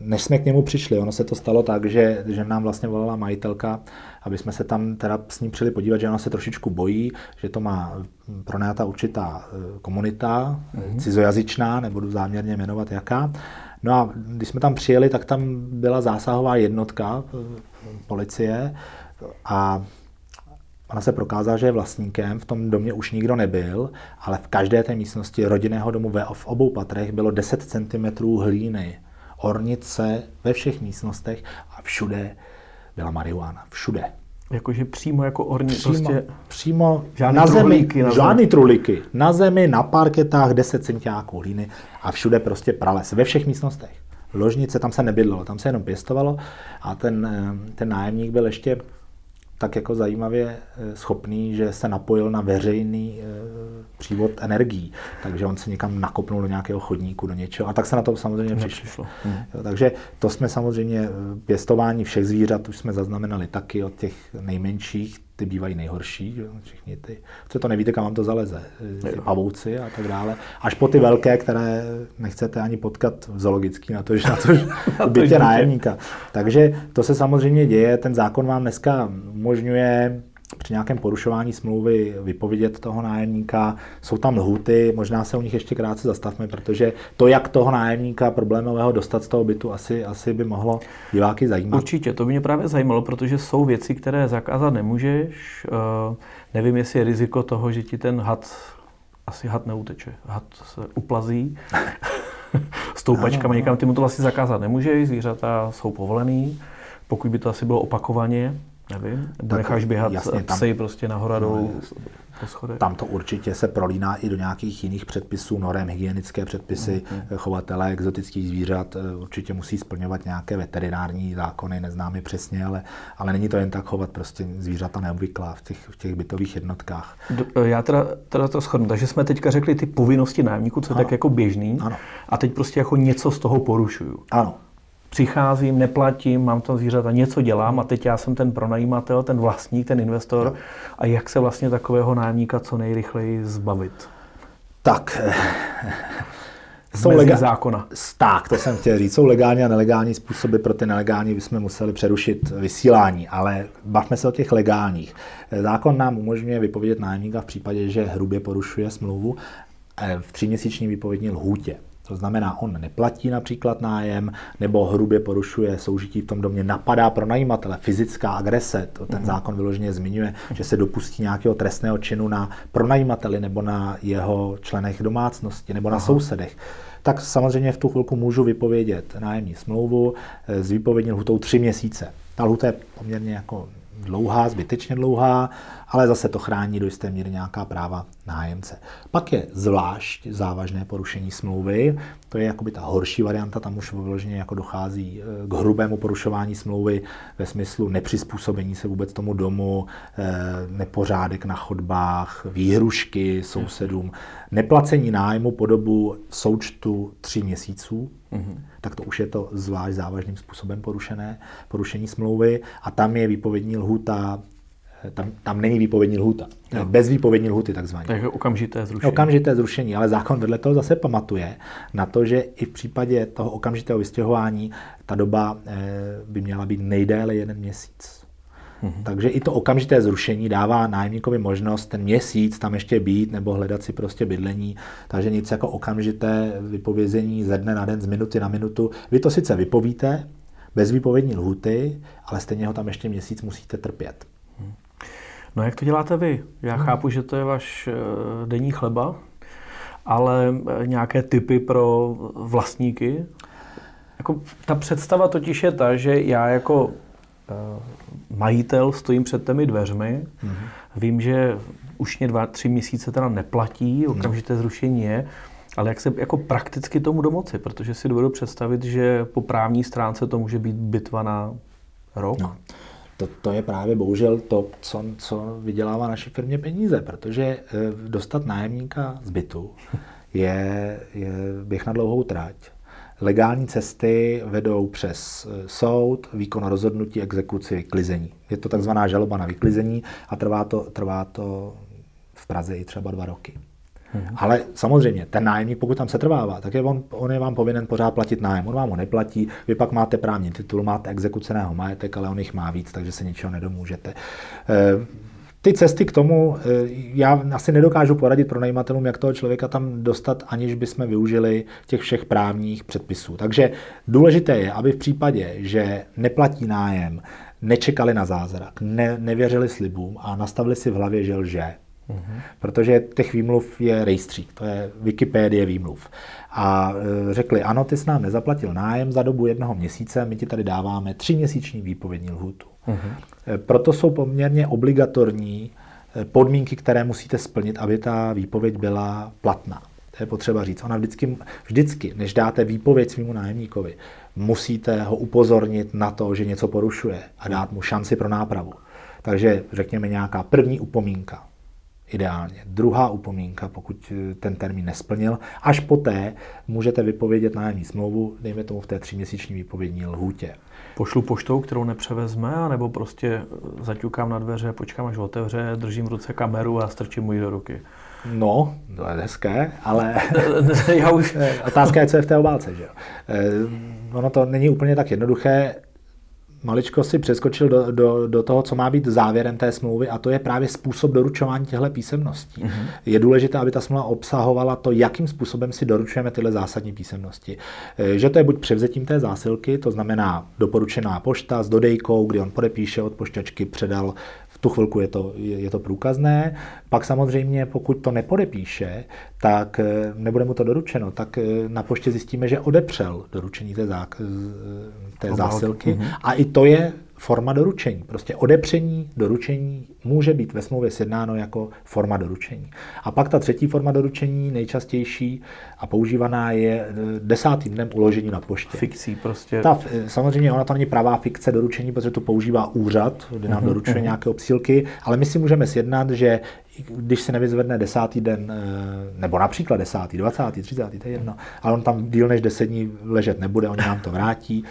než jsme k němu přišli, ono se to stalo tak, že, že nám vlastně volala majitelka, aby jsme se tam teda s ním přijeli podívat, že ona se trošičku bojí, že to má pronajata určitá eh, komunita, mm-hmm. cizojazyčná, nebudu záměrně jmenovat jaká, No a když jsme tam přijeli, tak tam byla zásahová jednotka eh, policie a Ona se prokázala, že je vlastníkem, v tom domě už nikdo nebyl, ale v každé té místnosti rodinného domu ve, v obou patrech bylo 10 cm hlíny, ornice ve všech místnostech a všude byla marihuana. Všude. Jakože přímo jako orní, přímo, prostě přímo žádný na zemi, na žádný zemi. truliky. Na zemi, na parketách 10 centiáků hlíny a všude prostě prales, ve všech místnostech. Ložnice, tam se nebydlelo, tam se jenom pěstovalo a ten, eh, ten nájemník byl ještě tak jako zajímavě eh, schopný, že se napojil na veřejný eh, přívod energií. Takže on se někam nakopnul do nějakého chodníku, do něčeho. A tak se na to samozřejmě přišlo. Hmm. Jo, takže to jsme samozřejmě eh, pěstování všech zvířat už jsme zaznamenali taky od těch nejmenších ty bývají nejhorší, že? všichni ty, co to nevíte, kam vám to zaleze, ty pavouci a tak dále, až po ty velké, které nechcete ani potkat v zoologický, na to, že na to, že [LAUGHS] bytě nájemníka. Takže to se samozřejmě děje, ten zákon vám dneska umožňuje při nějakém porušování smlouvy vypovědět toho nájemníka. Jsou tam lhuty, možná se o nich ještě krátce zastavme, protože to, jak toho nájemníka problémového dostat z toho bytu, asi, asi by mohlo diváky zajímat. Určitě, to by mě právě zajímalo, protože jsou věci, které zakázat nemůžeš. Eh, nevím, jestli je riziko toho, že ti ten had, asi had neuteče, had se uplazí. [LAUGHS] s toupačkami někam, ty mu to vlastně zakázat nemůžeš, zvířata jsou povolený, pokud by to asi bylo opakovaně, nevím, tak necháš běhat jasně, tam, psy prostě nahoru a dolů no, po schodech. Tam to určitě se prolíná i do nějakých jiných předpisů, norem, hygienické předpisy, mm-hmm. chovatele exotických zvířat eh, určitě musí splňovat nějaké veterinární zákony, neznáme přesně, ale, ale není to jen tak chovat prostě zvířata neobvyklá v těch, v těch bytových jednotkách. Eh, já teda, teda to shodnu, takže jsme teďka řekli ty povinnosti nájemníků, co je tak jako běžný, ano. a teď prostě jako něco z toho porušuju. Ano přicházím, neplatím, mám tam zvířata, něco dělám a teď já jsem ten pronajímatel, ten vlastník, ten investor a jak se vlastně takového nájemníka co nejrychleji zbavit? Tak, [LAUGHS] jsou lega- zákona. Tak, to jsem chtěl říct. Jsou legální a nelegální způsoby, pro ty nelegální bychom museli přerušit vysílání, ale bavme se o těch legálních. Zákon nám umožňuje vypovědět nájemníka v případě, že hrubě porušuje smlouvu eh, v tříměsíční výpovědní lhůtě. To znamená, on neplatí například nájem nebo hrubě porušuje soužití v tom domě, napadá pro najímatele, fyzická agrese, to ten mhm. zákon vyloženě zmiňuje, že se dopustí nějakého trestného činu na pronajímateli nebo na jeho členech domácnosti nebo na Aha. sousedech tak samozřejmě v tu chvilku můžu vypovědět nájemní smlouvu eh, s výpovědní lhutou tři měsíce. Ta lhuta je poměrně jako dlouhá, zbytečně dlouhá, ale zase to chrání do jisté míry nějaká práva nájemce. Pak je zvlášť závažné porušení smlouvy, to je jakoby ta horší varianta, tam už vyloženě jako dochází eh, k hrubému porušování smlouvy ve smyslu nepřizpůsobení se vůbec tomu domu, eh, nepořádek na chodbách, výhrušky sousedům, neplacení nájmu po dobu v součtu tří měsíců, mm-hmm. tak to už je to zvlášť závažným způsobem porušené, porušení smlouvy a tam je výpovědní lhuta tam, tam není výpovědní lhuta. Jo. Bez výpovědní lhuty takzvaně. Takže okamžité zrušení. Okamžité zrušení, ale zákon vedle toho zase pamatuje na to, že i v případě toho okamžitého vystěhování ta doba eh, by měla být nejdéle jeden měsíc. Mhm. Takže i to okamžité zrušení dává nájemníkovi možnost ten měsíc tam ještě být nebo hledat si prostě bydlení. Takže nic jako okamžité vypovězení ze dne na den, z minuty na minutu. Vy to sice vypovíte bez výpovědní lhuty, ale stejně ho tam ještě měsíc musíte trpět. No jak to děláte vy? Já hmm. chápu, že to je váš eh, denní chleba, ale eh, nějaké typy pro vlastníky? Jako, ta představa totiž je ta, že já jako eh, majitel stojím před těmi dveřmi, hmm. vím, že už mě dva, tři měsíce teda neplatí, hmm. okamžité zrušení je, ale jak se jako prakticky tomu domoci, protože si dovedu představit, že po právní stránce to může být bitva na rok. No to, to je právě bohužel to, co, co vydělává naší firmě peníze, protože eh, dostat nájemníka z bytu je, je běh na dlouhou trať. Legální cesty vedou přes eh, soud, výkon rozhodnutí, exekuci, vyklizení. Je to takzvaná žaloba na vyklizení a trvá to, trvá to v Praze i třeba dva roky. Hmm. Ale samozřejmě, ten nájemník, pokud tam se trvává, tak je on, on je vám povinen pořád platit nájem. On vám ho neplatí, vy pak máte právní titul, máte exekuceného majetek, ale on jich má víc, takže se ničeho nedomůžete. Eh, ty cesty k tomu, eh, já asi nedokážu poradit pro najímatelům, jak toho člověka tam dostat, aniž bychom využili těch všech právních předpisů. Takže důležité je, aby v případě, že neplatí nájem, nečekali na zázrak, ne, nevěřili slibům a nastavili si v hlavě, že lže. Mm-hmm. Protože těch výmluv je rejstřík, to je Wikipédie výmluv. A e, řekli, ano, ty jsi nám nezaplatil nájem za dobu jednoho měsíce, my ti tady dáváme tři měsíční výpovědní lhutu. Mm-hmm. Proto jsou poměrně obligatorní e, podmínky, které musíte splnit, aby ta výpověď byla platná. To je potřeba říct. Ona vždycky, vždycky, než dáte výpověď svýmu nájemníkovi, musíte ho upozornit na to, že něco porušuje a dát mu šanci pro nápravu. Takže řekněme nějaká první upomínka, ideálně. Druhá upomínka, pokud eh, ten termín nesplnil, až poté můžete vypovědět nájemní smlouvu, dejme tomu v té tříměsíční výpovědní lhůtě. Pošlu poštou, kterou nepřevezme, nebo prostě eh, zaťukám na dveře, počkám, až otevře, držím v ruce kameru a strčím mu ji do ruky. No, to je hezké, ale [LAUGHS] Já už... [LAUGHS] otázka je, co je v té obálce. Že? Eh, ono to není úplně tak jednoduché maličko si přeskočil do, do, do toho, co má být závěrem té smlouvy, a to je právě způsob doručování těchto písemností. Mm-hmm. Je důležité, aby ta smlouva obsahovala to, jakým způsobem si doručujeme tyhle zásadní písemnosti. Eh, že to je buď převzetím té zásilky, to znamená doporučená pošta s dodejkou, kdy on podepíše od pošťačky, předal v tu chvilku je to, je, je to průkazné. Pak samozřejmě, pokud to nepodepíše, tak eh, nebude mu to doručeno, tak eh, na poště zjistíme, že odepřel doručení té, zá, té zásilky. Mm-hmm. A i to je forma doručení. Prostě odepření doručení může být ve smlouvě sjednáno jako forma doručení. A pak ta třetí forma doručení, nejčastější a používaná, je e, desátým dnem uložení na poště. Fikcí prostě. Ta, e, samozřejmě ona to není pravá fikce doručení, protože to používá úřad, kde nám uh-huh, doručuje uh-huh. nějaké obsílky, ale my si můžeme sjednat, že když se nevyzvedne desátý den, e, nebo například desátý, dvacátý, třicátý, to je jedno, ale on tam díl než deset dní ležet nebude, oni nám to vrátí,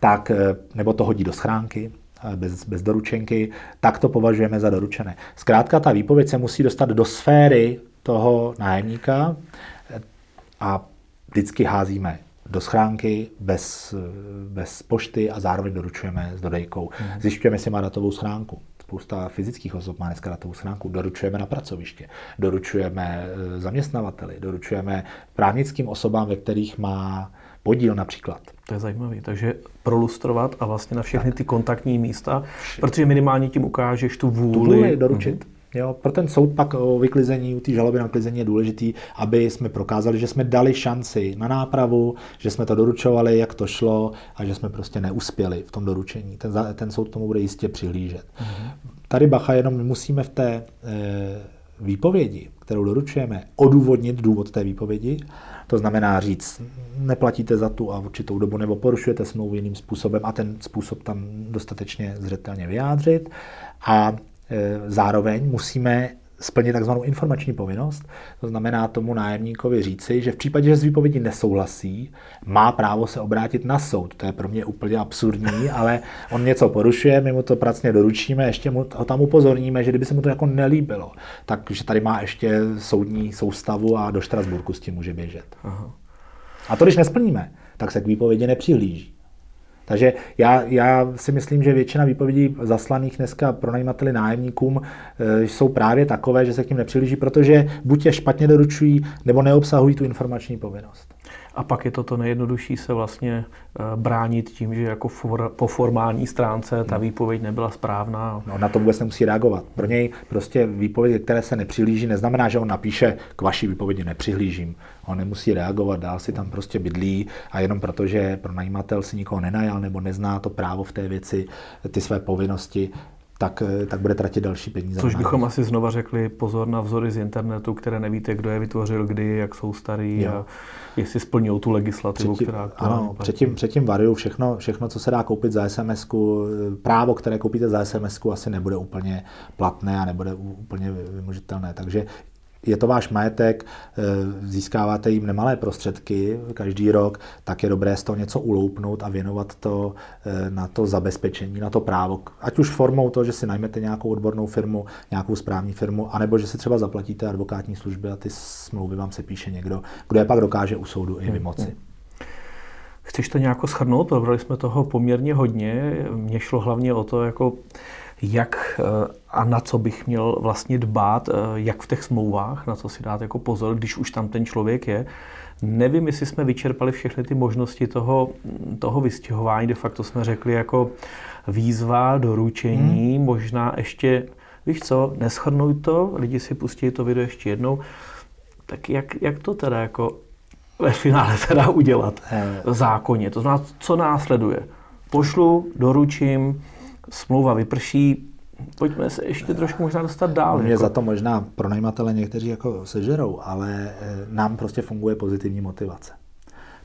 tak, eh, nebo to hodí do schránky, eh, bez, bez doručenky, tak to považujeme za doručené. Zkrátka ta výpověď se musí dostat do sféry toho nájemníka eh, a vždycky házíme do schránky bez, bez pošty a zároveň doručujeme s dodejkou. Hmm. Zjišťujeme, jestli má datovou schránku. Spousta fyzických osob má dneska datovou schránku. Doručujeme na pracoviště, doručujeme zaměstnavateli, doručujeme právnickým osobám, ve kterých má podíl například. To je zajímavé. Takže prolustrovat a vlastně na všechny ty kontaktní místa, protože minimálně tím ukážeš tu vůli. Tu vůli doručit. Mm-hmm. Jo, pro ten soud pak o vyklizení, u té žaloby na klizení je důležitý, aby jsme prokázali, že jsme dali šanci na nápravu, že jsme to doručovali, jak to šlo a že jsme prostě neuspěli v tom doručení. Ten, ten soud tomu bude jistě přihlížet. Mm-hmm. Tady bacha, jenom my musíme v té e, výpovědi, kterou doručujeme, odůvodnit důvod té výpovědi to znamená říct, neplatíte za tu a určitou dobu nebo porušujete smlouvu jiným způsobem a ten způsob tam dostatečně zřetelně vyjádřit. A e, zároveň musíme splnit takzvanou informační povinnost. To znamená tomu nájemníkovi říci, že v případě, že s výpovědí nesouhlasí, má právo se obrátit na soud. To je pro mě úplně absurdní, [LAUGHS] ale on něco porušuje, my mu to pracně doručíme, ještě mu ho tam upozorníme, že kdyby se mu to jako nelíbilo, takže tady má ještě soudní soustavu a do Štrasburku s tím může běžet. Aha. A to, když nesplníme, tak se k výpovědi nepřihlíží. Takže já, já si myslím, že většina výpovědí zaslaných dneska pronajímateli nájemníkům e, jsou právě takové, že se k ním nepřilíží, protože buď je špatně doručují, nebo neobsahují tu informační povinnost. A pak je to to nejjednodušší se vlastně eh, bránit tím, že jako for, po formální stránce ta hmm. výpověď nebyla správná. No, na to vůbec nemusí reagovat. Pro něj prostě výpověď, které se nepřihlíží, neznamená, že on napíše k vaší výpovědi nepřihlížím. On nemusí reagovat, dál si tam prostě bydlí a jenom proto, že pronajímatel si nikoho nenajal nebo nezná to právo v té věci, ty své povinnosti, tak, eh, tak bude tratit další peníze. Což bychom asi znova řekli, pozor na vzory z internetu, které nevíte, kdo je vytvořil, kdy, jak jsou starý jo. a jestli splňují tu legislativu, předtím, která Ano, předtím, předtím variu všechno, všechno, co se dá koupit za sms právo, které koupíte za sms asi nebude úplně platné a nebude úplně vymožitelné. Takže je to váš majetek, eh, získáváte jim nemalé prostředky každý rok, tak je dobré z toho něco uloupnout a věnovat to eh, na to zabezpečení, na to právo. Ať už formou to, že si najmete nějakou odbornou firmu, nějakou správní firmu, anebo že si třeba zaplatíte advokátní služby a ty smlouvy vám se píše někdo, kdo je pak dokáže u soudu i vymoci. Chceš to nějak shrnout? Probrali jsme toho poměrně hodně. Mně šlo hlavně o to, jako jak eh, a na co bych měl vlastně dbát, eh, jak v těch smlouvách, na co si dát jako pozor, když už tam ten člověk je. Nevím, jestli jsme vyčerpali všechny ty možnosti toho, toho vystěhování. De facto jsme řekli jako výzva, doručení, hmm. možná ještě, víš co, neschrnuj to, lidi si pustí to video ještě jednou. Tak jak, jak to teda jako ve finále [LAUGHS] teda udělat v zákoně? To znamená, co následuje? Pošlu, doručím, smlouva vyprší, pojďme se ještě trošku možná dostat dál. Mě jako. za to možná pronajímatele někteří jako sežerou, ale eh, nám prostě funguje pozitivní motivace.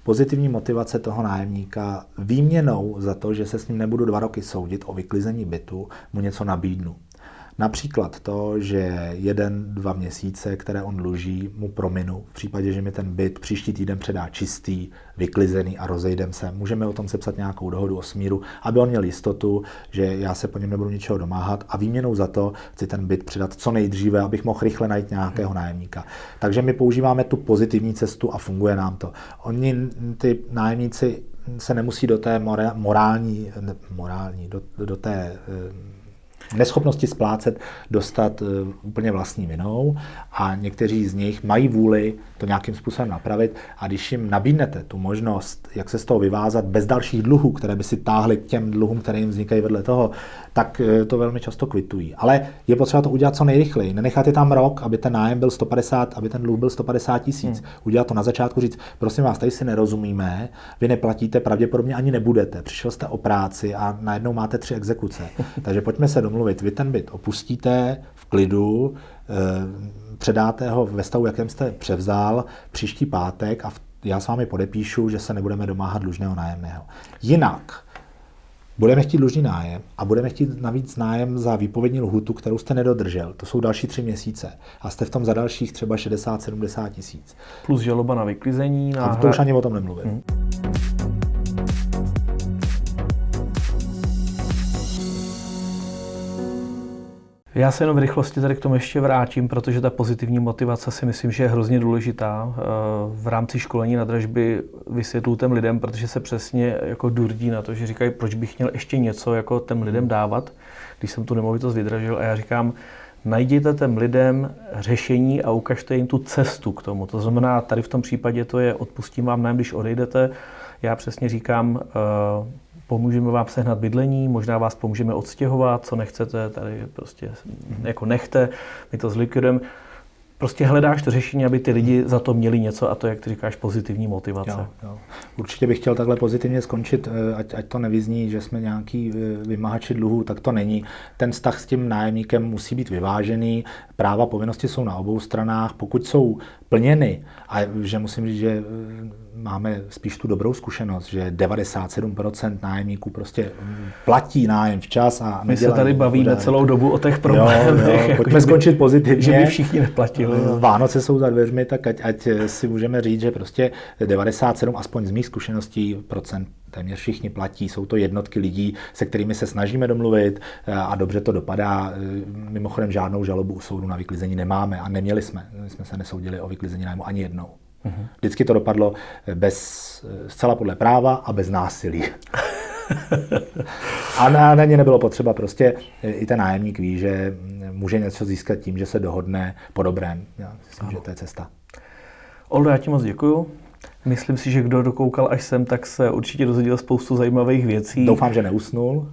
Pozitivní motivace toho nájemníka výměnou za to, že se s ním nebudu dva roky soudit o vyklizení bytu, mu něco nabídnu. Například to, že jeden, dva měsíce, které on dluží, mu prominu. V případě, že mi ten byt příští týden předá čistý, vyklizený a rozejdem se. Můžeme o tom sepsat nějakou dohodu o smíru, aby on měl jistotu, že já se po něm nebudu ničeho domáhat a výměnou za to chci ten byt předat co nejdříve, abych mohl rychle najít nějakého nájemníka. Takže my používáme tu pozitivní cestu a funguje nám to. Oni, ty nájemníci, se nemusí do té morální, morální do, do té neschopnosti splácet dostat eh, úplně vlastní vinou. A někteří z nich mají vůli to nějakým způsobem napravit. A když jim nabídnete tu možnost, jak se z toho vyvázat bez dalších dluhů, které by si táhly k těm dluhům, které jim vznikají vedle toho, tak eh, to velmi často kvitují. Ale je potřeba to udělat co nejrychleji. Nenechat je tam rok, aby ten nájem byl 150, aby ten dluh byl 150 tisíc. Hmm. Udělat to na začátku, říct, prosím vás, tady si nerozumíme, vy neplatíte, pravděpodobně ani nebudete. Přišel jste o práci a najednou máte tři exekuce. [LAUGHS] Takže pojďme se domluvit. Vy ten byt opustíte v klidu, eh, předáte ho ve stavu, jakém jste převzal příští pátek a já s vámi podepíšu, že se nebudeme domáhat dlužného nájemného. Jinak, Budeme chtít dlužný nájem a budeme chtít navíc nájem za výpovědní lhutu, kterou jste nedodržel. To jsou další tři měsíce. A jste v tom za dalších třeba 60-70 tisíc. Plus žaloba na vyklizení. Na... A to už ani o tom nemluvím. Hmm. Já se jenom v rychlosti tady k tomu ještě vrátím, protože ta pozitivní motivace si myslím, že je hrozně důležitá. Eh, v rámci školení na dražby vysvětlu těm lidem, protože se přesně jako durdí na to, že říkají, proč bych měl ještě něco jako těm lidem dávat, když jsem tu nemovitost vydražil. A já říkám, najděte těm lidem řešení a ukažte jim tu cestu k tomu. To znamená, tady v tom případě to je odpustím vám nájem, když odejdete. Já přesně říkám, eh, pomůžeme vám sehnat bydlení, možná vás pomůžeme odstěhovat, co nechcete, tady prostě jako nechte, my to zlikvidujeme. Prostě hledáš to řešení, aby ty lidi za to měli něco a to, jak ty říkáš, pozitivní motivace. Jo, jo. Určitě bych chtěl takhle pozitivně skončit, eh, ať, ať to nevyzní, že jsme nějaký eh, vymahači dluhu, tak to není. Ten vztah s tím nájemníkem musí být vyvážený, práva, povinnosti jsou na obou stranách. Pokud jsou plněny, a že musím říct, že eh, máme spíš tu dobrou zkušenost, že 97% nájemníků prostě platí nájem včas a My se tady bavíme bude. celou dobu o těch problémech. Jo, jo. Pojďme skončit pozitivně. Že by všichni neplatili. Vánoce jsou za dveřmi, tak ať, ať si můžeme říct, že prostě 97, aspoň z mých zkušeností, procent téměř všichni platí, jsou to jednotky lidí, se kterými se snažíme domluvit eh, a dobře to dopadá. Eh, mimochodem žádnou žalobu u soudu na vyklizení nemáme a neměli jsme. My jsme se nesoudili o vyklizení nájmu ani jednou. Mhm. Vždycky to dopadlo bez, zcela podle práva a bez násilí. [LAUGHS] a na, na ně nebylo potřeba. Prostě i ten nájemník ví, že může něco získat tím, že se dohodne po dobrém. Já myslím, ano. že to je cesta. Oldo, já ti moc děkuju. Myslím si, že kdo dokoukal až sem, tak se určitě dozvěděl spoustu zajímavých věcí. Doufám, že neusnul.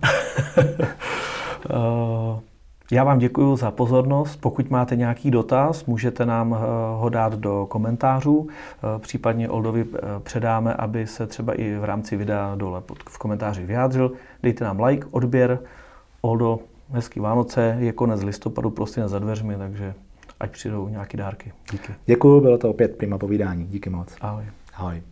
uh, [LAUGHS] Já vám děkuji za pozornost. Pokud máte nějaký dotaz, můžete nám eh, ho dát do komentářů. Eh, případně Oldovi eh, předáme, aby se třeba i v rámci videa dole v komentáři vyjádřil. Dejte nám like, odběr. Oldo, hezký Vánoce, je konec listopadu, prostě za dveřmi, takže ať přijdou nějaké dárky. Díky. Děkuji, bylo to opět prima povídání. Díky moc. Ahoj. Hi.